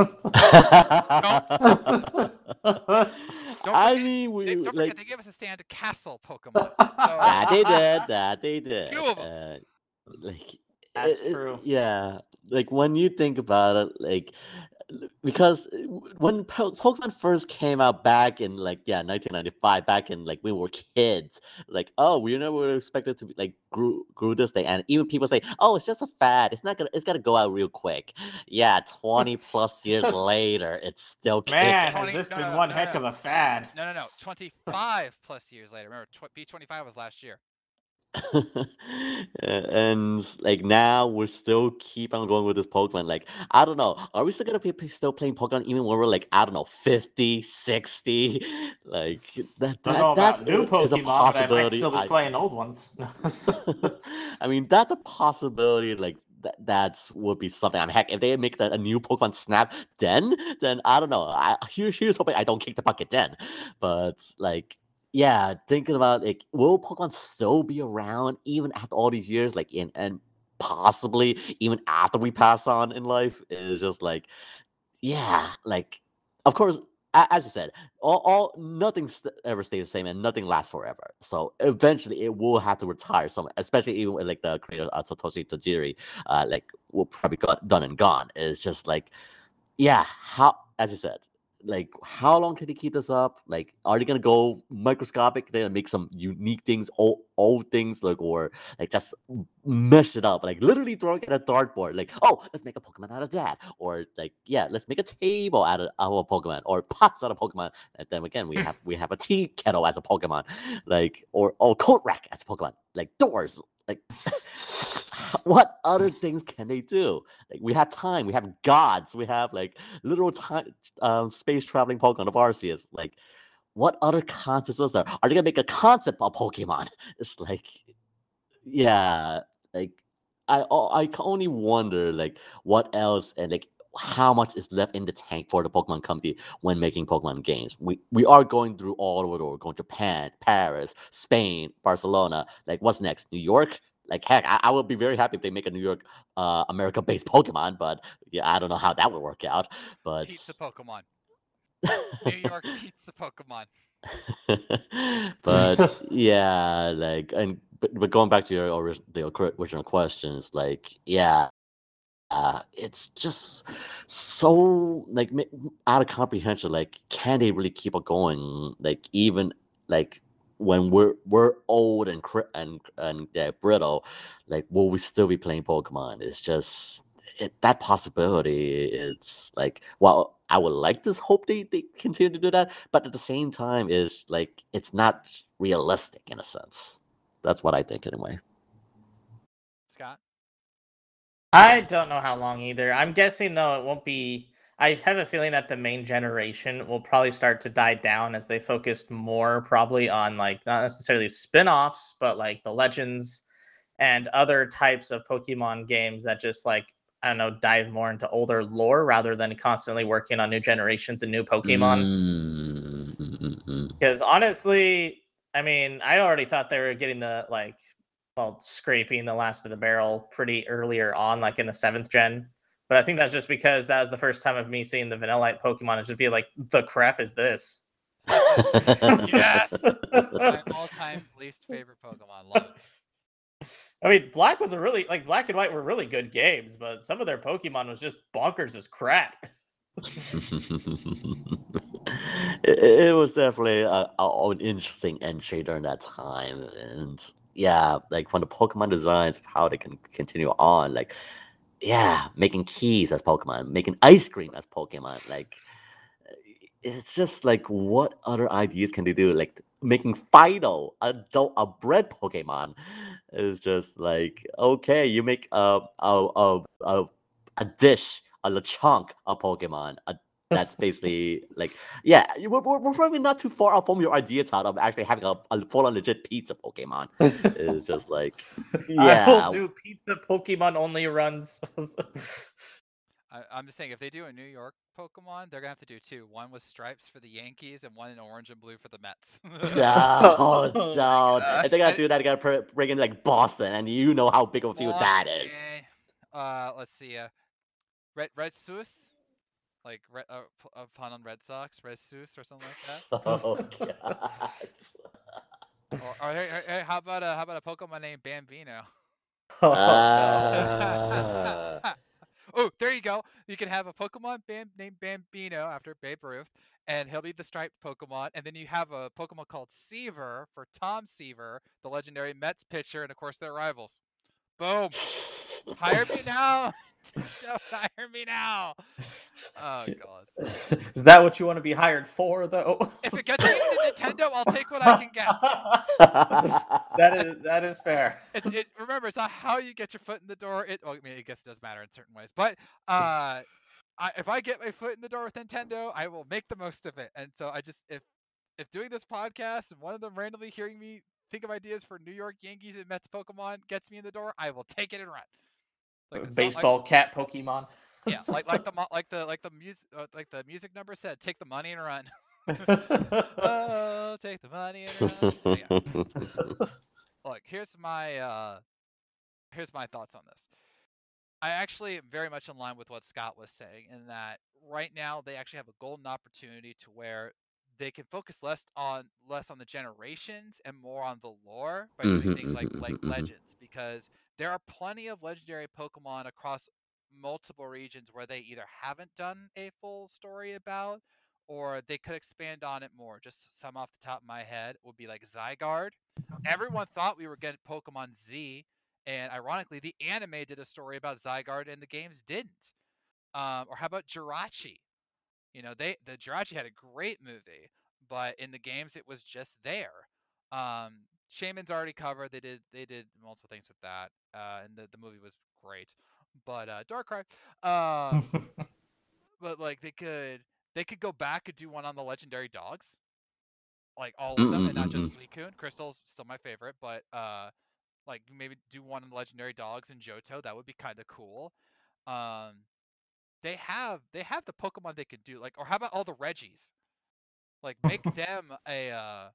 I forget- mean, we They, don't forget, like they gave us a stand castle Pokemon. that they did, that they did. Two of 'em. Uh, like That's it- it- true. Yeah, like when you think about it, like l- because uh, when po- Pokemon first came out back in like yeah 1995, back in like we were kids, like oh we never expected to be like grew grew this thing, and even people say oh it's just a fad, it's not gonna it's gonna go out real quick. Yeah, 20 plus years later, it's still kicking. Man, has 20 this no, been no, one no, heck no. of a fad? No, no, no. 25 plus years later. Remember, tw- B25 was last year. and like now we're still keep on going with this Pokemon. Like, I don't know. Are we still gonna be still playing Pokemon even when we're like, I don't know, 50, 60? Like that, that that's new a- is a Pokemon, but I might possibility. still be I- playing old ones. I mean, that's a possibility. Like that, that's would be something. I mean, heck, if they make that a new Pokemon Snap, then then I don't know. I here, here's hoping I don't kick the bucket then. But like, yeah, thinking about like, will Pokemon still be around even after all these years? Like, in and possibly even after we pass on in life is just like, yeah, like, of course. As I said, all, all nothing st- ever stays the same and nothing lasts forever. So eventually, it will have to retire some, especially even with like the creator uh, Satoshi Tajiri, uh, like will probably got done and gone. It's just like, yeah, how as you said, like how long can they keep this up? Like, are they gonna go microscopic? They're gonna make some unique things, old old things, like or like just mesh it up, like literally throwing at a dartboard. Like, oh, let's make a Pokemon out of that, or like, yeah, let's make a table out of our Pokemon, or pots out of Pokemon. And then again, we have we have a tea kettle as a Pokemon, like or or coat rack as a Pokemon, like doors, like. what other things can they do? Like we have time, we have gods, we have like literal time, um, space traveling Pokemon of Arceus. Like, what other concepts was there? Are they gonna make a concept of Pokemon? It's like, yeah, like I I can only wonder like what else and like how much is left in the tank for the Pokemon company when making Pokemon games. We we are going through all over the world, going to Japan, Paris, Spain, Barcelona. Like, what's next? New York? Like, heck, I, I would be very happy if they make a New York, uh, America-based Pokemon. But yeah, I don't know how that would work out. But Pizza Pokemon. New York pizza Pokemon. but yeah, like and but, but going back to your ori- the ori- original questions, like yeah, uh, it's just so like out of comprehension. Like, can they really keep it going? Like even like when we're we're old and and and yeah, brittle, like will we still be playing Pokemon? It's just it, that possibility. It's like well, I would like to hope they they continue to do that, but at the same time, is like it's not realistic in a sense. That's what I think anyway. Scott? I don't know how long either. I'm guessing though it won't be. I have a feeling that the main generation will probably start to die down as they focused more probably on like not necessarily spin-offs, but like the legends and other types of Pokemon games that just like I don't know dive more into older lore rather than constantly working on new generations and new Pokemon. Mm, mm, mm, mm. Because honestly, I mean, I already thought they were getting the like, well, scraping the last of the barrel pretty earlier on, like in the seventh gen. But I think that's just because that was the first time of me seeing the Vanillite Pokemon and just be like, the crap is this? Yes! My all-time least favorite Pokemon. Love it. I mean, Black was a really like Black and White were really good games, but some of their Pokemon was just bonkers as crap. it, it was definitely a, a- an interesting entry during that time, and yeah, like from the Pokemon designs of how they can continue on, like yeah, making keys as Pokemon, making ice cream as Pokemon, like it's just like what other ideas can they do? Like making Fidough a a bread Pokemon is just like okay, you make a a a a, a dish, a Lechonk, a Pokemon, a that's basically like yeah, we're, we're, we're probably not too far off from your idea, Todd, of actually having a, a full on legit pizza Pokemon. It's just like yeah. I yeah, will do pizza Pokemon only runs. I, I'm just saying, if they do a New York Pokemon, they're gonna have to do two. One with stripes for the Yankees, and one in orange and blue for the Mets. no, Oh my no. gosh. If they gotta do that, they gotta pr- bring in like Boston, and you know how big of a field that is. Uh, let's see. Uh, Red Red Sox, like uh, a pun on Red Sox, Red Sox or something like that. Oh god. Or, or hey, how about a how about a Pokemon named Bambino? Oh, no. Ah. oh, there you go. You can have a Pokemon Bam- named Bambino after Babe Ruth, and he'll be the striped Pokemon. And then you have a Pokemon called Seaver for Tom Seaver, the legendary Mets pitcher, and of course their rivals. Boom. Hire me now. Nintendo, Hire me now. Oh god. Is that what you want to be hired for, though? If it gets me into Nintendo, I'll take what I can get. that is that is fair. It's, it, remember, it's not how you get your foot in the door. It, well, I mean, I guess it does matter in certain ways, but uh, I, if I get my foot in the door with Nintendo, I will make the most of it. And so I just, if if doing this podcast and one of them randomly hearing me think of ideas for New York Yankees and Mets Pokemon gets me in the door, I will take it and run. Like song- like- Baseball cat Pokemon. yeah, like like the like the like the music uh, like the music number said, take the money and run. oh, take the money and run. Yeah. look here's my uh here's my thoughts on this i actually am very much in line with what scott was saying in that right now they actually have a golden opportunity to where they can focus less on less on the generations and more on the lore by doing Mhm, things like mhm, like mhm, mhm. legends because there are plenty of legendary pokemon across multiple regions where they either haven't done a full story about or they could expand on it more just some off the top of my head would be like zygarde everyone thought we were getting Pokemon Z, and ironically, the anime did a story about Zygarde, and the games didn't. Um, or how about Jirachi? You know, they the Jirachi had a great movie, but in the games it was just there. Um, Shaymin's already covered. They did they did multiple things with that, uh, and the the movie was great. But uh, Darkrai, um, but like they could they could go back and do one on the legendary dogs like all of them and not just Suicune. Crystal's still my favorite, but uh like maybe do one on the legendary dogs and Johto, that would be kind of cool. Um they have they have the Pokemon they could do like or how about all the Regis? Like make them a uh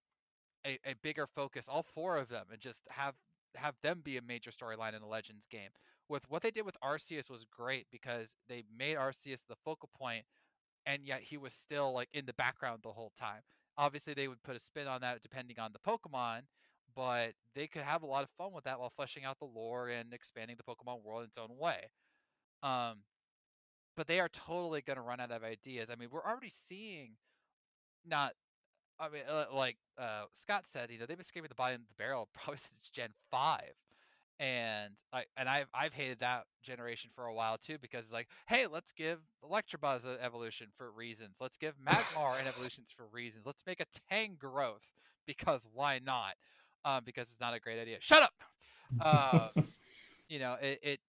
a, a bigger focus, all four of them, and just have have them be a major storyline in the Legends game. With what they did with Arceus was great because they made Arceus the focal point, and yet he was still like in the background the whole time. Obviously, they would put a spin on that depending on the Pokemon, but they could have a lot of fun with that while fleshing out the lore and expanding the Pokemon world in its own way. Um, but they are totally going to run out of ideas. I mean, we're already seeing not I mean, uh, like uh, Scott said, you know, they've been scraping the bottom of the barrel probably since Gen Five, and I and I've I've hated that generation for a while too because it's like, hey, let's give Electabuzz an evolution for reasons. Let's give Magmar an evolution for reasons. Let's make a Tangrowth because why not? Um, because it's not a great idea. Shut up. Uh, you know, it, it.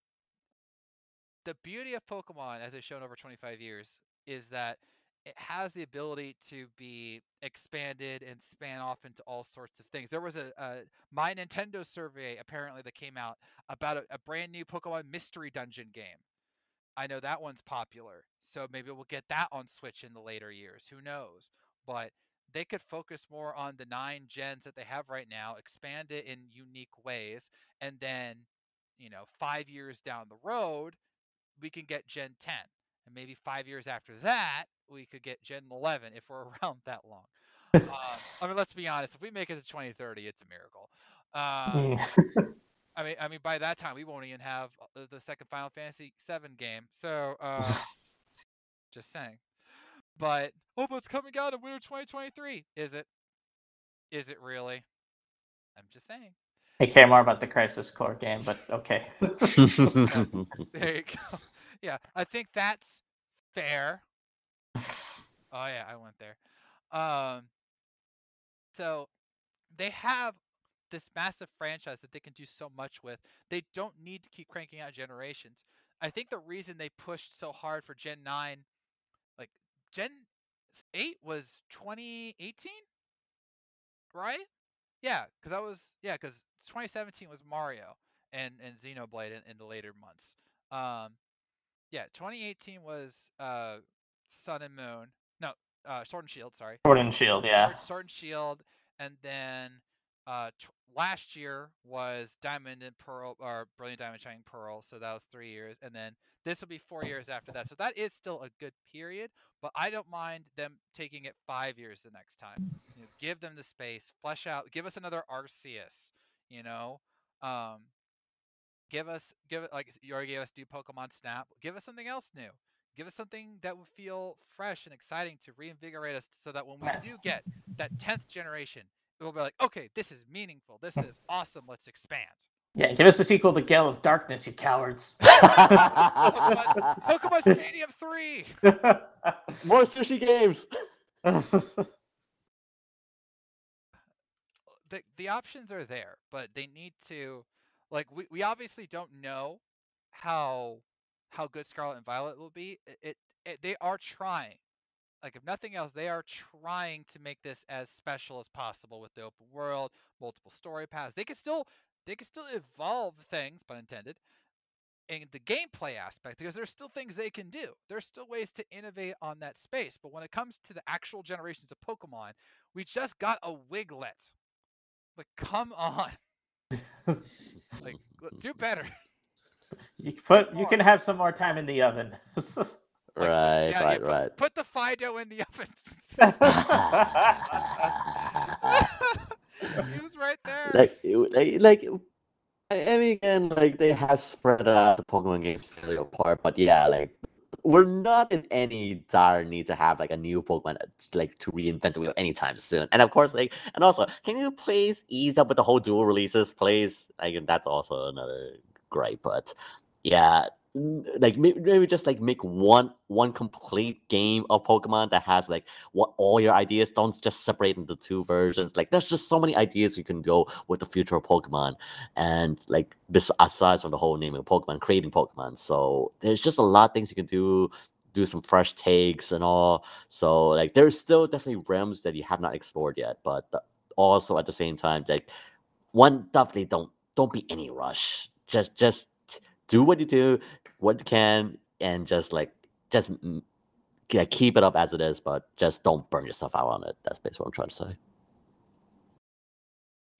The beauty of Pokemon, as it's shown over 25 years, is that it has the ability to be expanded and span off into all sorts of things. There was a, a my Nintendo survey apparently that came out about a, a brand new Pokemon Mystery Dungeon game. I know that one's popular, so maybe we'll get that on Switch in the later years. Who knows? But they could focus more on the nine gens that they have right now, expand it in unique ways, and then, you know, five years down the road, we can get Gen 10. And maybe five years after that, we could get Gen 11 if we're around that long. um, I mean, let's be honest. If we make it to 2030, it's a miracle. Um, I mean, I mean, by that time, we won't even have uh, the, the second Final Fantasy VII game. So, uh, just saying. But oh, but it's coming out in winter 2023. Is it? Is it really? I'm just saying. I care more about the Crisis Core game, but okay. There you go. Yeah, I think that's fair. Oh yeah, I went there. Um, so they have this massive franchise that they can do so much with. They don't need to keep cranking out generations. I think the reason they pushed so hard for Gen 9 like Gen 8 was 2018, right? Yeah, because that was yeah, because 2017 was Mario and and Xenoblade in, in the later months. Um, yeah, 2018 was uh Sun and Moon. No, uh, Sword and Shield. Sorry. Sword and Shield, yeah. Sword, Sword and Shield, and then uh, tw- last year was Diamond and Pearl, or Brilliant Diamond Shining Pearl. So that was three years, and then this will be four years after that. So that is still a good period, but I don't mind them taking it five years the next time. You know, give them the space, flesh out, give us another Arceus. You know, um, give us give it like you already gave us new Pokemon Snap. Give us something else new. Give us something that would feel fresh and exciting to reinvigorate us, so that when we do get that tenth generation, it will be like, okay, this is meaningful. This is awesome. Let's expand. Yeah, give us a sequel to Gale of Darkness, you cowards. Pokemon, Pokemon Stadium Three. More sushi games. the the options are there, but they need to like we, we obviously don't know how how good Scarlet and Violet will be. It, it, it they are trying. Like if nothing else, they are trying to make this as special as possible with the open world, multiple story paths. They can still they can still evolve things, pun intended, in the gameplay aspect because there's still things they can do. There's still ways to innovate on that space. But when it comes to the actual generations of Pokemon, we just got a Wiglett. Like, come on. like, do better. you can put you can have some more time in the oven. Like, right, yeah, yeah, right, put, right. Put the Fidough in the oven. he was right there. like, it- like, like, I I mean, again, like they have spread out the Pokemon games fairly apart, but yeah, like we're not in any dire need to have like a new Pokemon like to reinvent the wheel anytime soon. And of course, like, and also, can you please ease up with the whole dual releases, please? Like, that's also another gripe, but yeah. Like may- maybe just like make one one complete game of Pokemon that has like what all your ideas don't just separate into two versions. Like there's just so many ideas you can go with the future of Pokemon, and like bes- aside from the whole naming of Pokemon, creating Pokemon. So there's just a lot of things you can do. Do some fresh takes and all. So like there's still definitely realms that you have not explored yet, but also at the same time, like one definitely don't don't be any rush. Just just do what you do, what you can, and just like just yeah, keep it up as it is, but just don't burn yourself out on it. That's basically what I'm trying to say.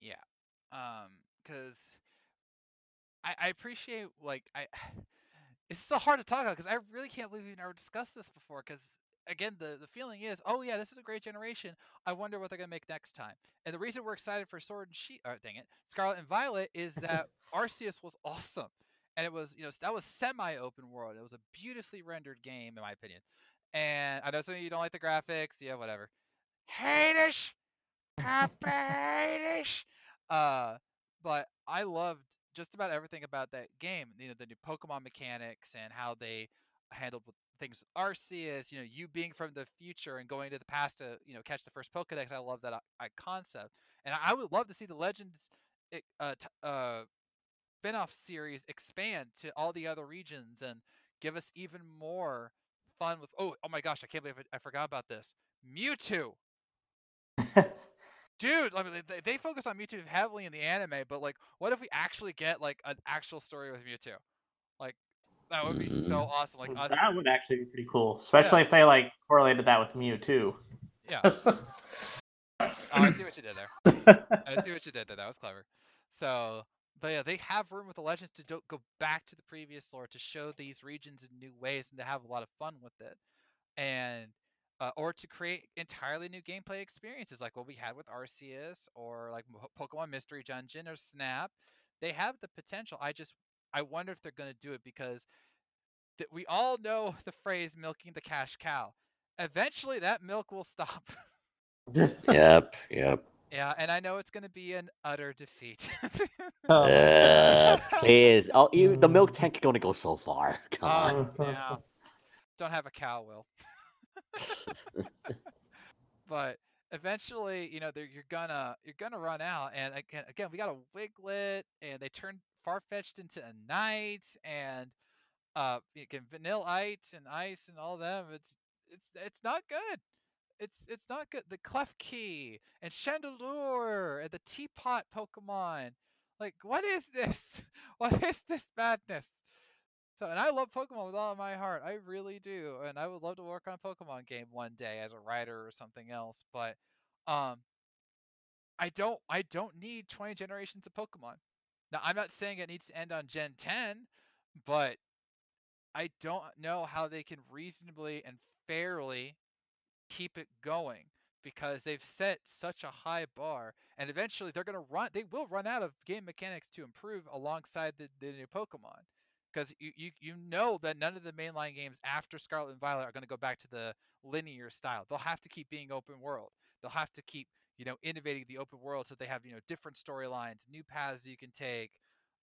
Yeah. Um, because I, I appreciate like I it's so hard to talk about because I really can't believe we've never discussed this before because again the, the feeling is oh yeah this is a great generation I wonder what they're gonna make next time and the reason we're excited for Sword and She oh, dang it Scarlet and Violet is that Arceus was awesome and it was you know that was semi open world it was a beautifully rendered game in my opinion and I know some of you don't like the graphics yeah whatever hate Papa hate uh but I loved just about everything about that game. You know, the new Pokemon mechanics and how they handled things Arceus. You know, you being from the future and going to the past to you know catch the first Pokedex. I love that uh, concept, and I would love to see the Legends eh, uh, t- uh, spin-off series expand to all the other regions and give us even more fun with. Oh, oh my gosh! I can't believe I, I forgot about this. Mewtwo. Dude, I mean, they, they focus on Mewtwo heavily in the anime, but like, what if we actually get like an actual story with Mewtwo? Like, that would be so Mm. awesome. Like us, that would actually be pretty cool, especially if they like correlated that with mewtwo yeah. Oh, I see what you did there. I see what you did there. That was clever. So, but yeah, they have room with the legends to do, go back to the previous lore to show these regions in new ways and to have a lot of fun with it, and uh, or to create entirely new gameplay experiences like what we had with Arceus or like Pokemon Mystery Dungeon or Snap. They have the potential. I just I wonder if they're going to do it because th- we all know the phrase "milking the cash cow." Eventually, that milk will stop. Yep, yep. Yeah, and I know it's going to be an utter defeat. Oh. Uh, please. Oh, you, the milk tank is going to go so far. Come on. Uh, yeah. Don't have a cow, Will. but eventually, you know, they're, you're gonna you're gonna run out. And again, again, we got a Wiglett, and they turned far fetched into a knight, and uh, you again, Vanillite and Ice and all them. It's it's it's not good. It's it's not good. The Klefki and Chandelure and the Teapot Pokemon. Like, what is this? What is this madness? So, and I love Pokemon with all of my heart. I really do, and I would love to work on a Pokemon game one day as a writer or something else. But, um, I don't I don't need 20 generations of Pokemon. Now, I'm not saying it needs to end on Gen 10, but I don't know how they can reasonably and fairly keep it going because they've set such a high bar and eventually they're going to run they will run out of game mechanics to improve alongside the, the new Pokemon because you, you you know that none of the mainline games after Scarlet and Violet are going to go back to the linear style. They'll have to keep being open world. They'll have to keep you know innovating the open world so they have you know different storylines, new paths you can take,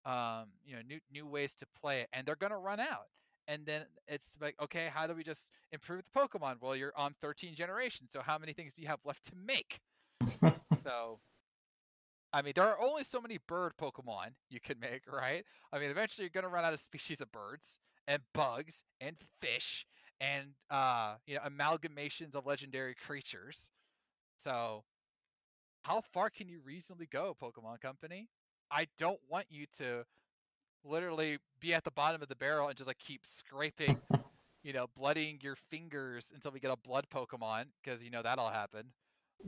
um, you know new new ways to play it, and they're going to run out. And then it's like, okay, how do we just improve the Pokemon? Well, you're on 13 generations, so how many things do you have left to make? so I mean, there are only so many bird Pokemon you can make, right? I mean, eventually you're gonna run out of species of birds and bugs and fish and uh, you know, amalgamations of legendary creatures. So, how far can you reasonably go, Pokemon Company? I don't want you to literally be at the bottom of the barrel and just like keep scraping, you know, bloodying your fingers until we get a blood Pokemon because you know that'll happen.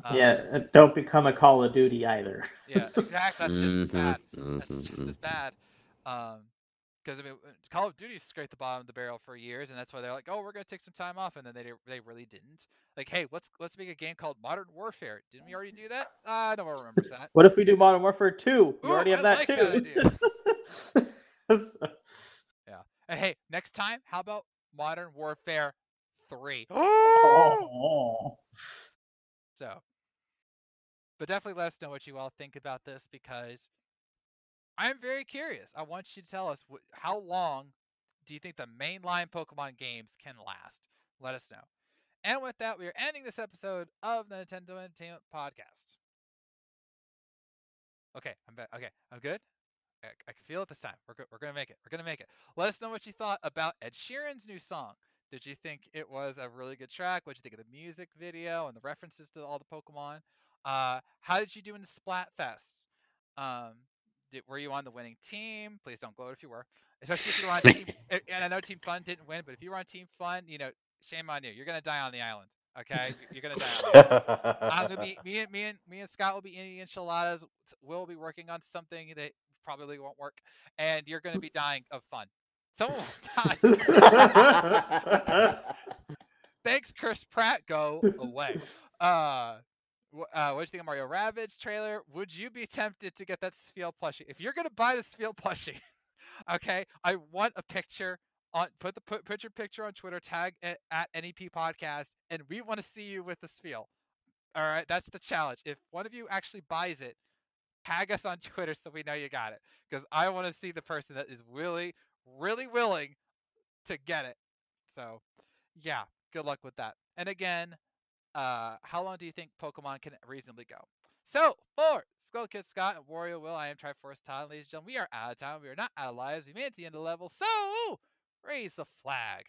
Um, yeah, uh, don't become a Call of Duty either. yeah, exactly. That's just as bad. That's mhm, just as mhm. bad. Um, because I mean, Call of Duty scraped the bottom of the barrel for years, and that's why they're like, "Oh, we're gonna take some time off," and then they they really didn't. Like, hey, let's let's make a game called Modern Warfare. Didn't we already do that? Uh, no one remembers that. What if we do Modern Warfare 2? We already have I that like too. that And hey, next time, how about Modern Warfare Three? oh. So, but definitely let us know what you all think about this because I'm very curious. I want you to tell us wh- how long do you think the mainline Pokemon games can last? Let us know. And with that, we are ending this episode of the Nintendo Entertainment Podcast. Okay, I'm back. Okay, I'm good. I, I can feel it this time. We're go- we're gonna make it. We're gonna make it. Let us know what you thought about Ed Sheeran's new song. Did you think it was a really good track? What did you think of the music video and the references to all the Pokemon? Uh, how did you do in the Splatfest? Um, did, were you on the winning team? Please don't gloat if you were, especially if you were on team. And I know Team Fun didn't win, but if you were on Team Fun, you know, shame on you. You're gonna die on the island. Okay, you're gonna die. On the island. I'm gonna be me and me and me and Scott will be eating enchiladas. We'll be working on something that probably won't work, and you're gonna be dying of fun. Someone will die. Thanks, Chris Pratt. Go away. Uh, uh, what do you think of Mario Rabbids trailer? Would you be tempted to get that Spheal plushie? If you're gonna buy the Spheal plushie, okay, I want a picture on put the put, put your picture on Twitter, tag it at NEP podcast, and we want to see you with the Spheal. All right, that's the challenge. If one of you actually buys it, tag us on Twitter so we know you got it. Because I want to see the person that is really, really willing to get it. So, yeah, good luck with that. And again, uh, how long do you think Pokemon can reasonably go? So, for Skull Kid Scott and Wario Will, I am Triforce Todd, ladies and gentlemen. We are out of time. We are not out of lives. We made it to the end of the level. So, raise the flag.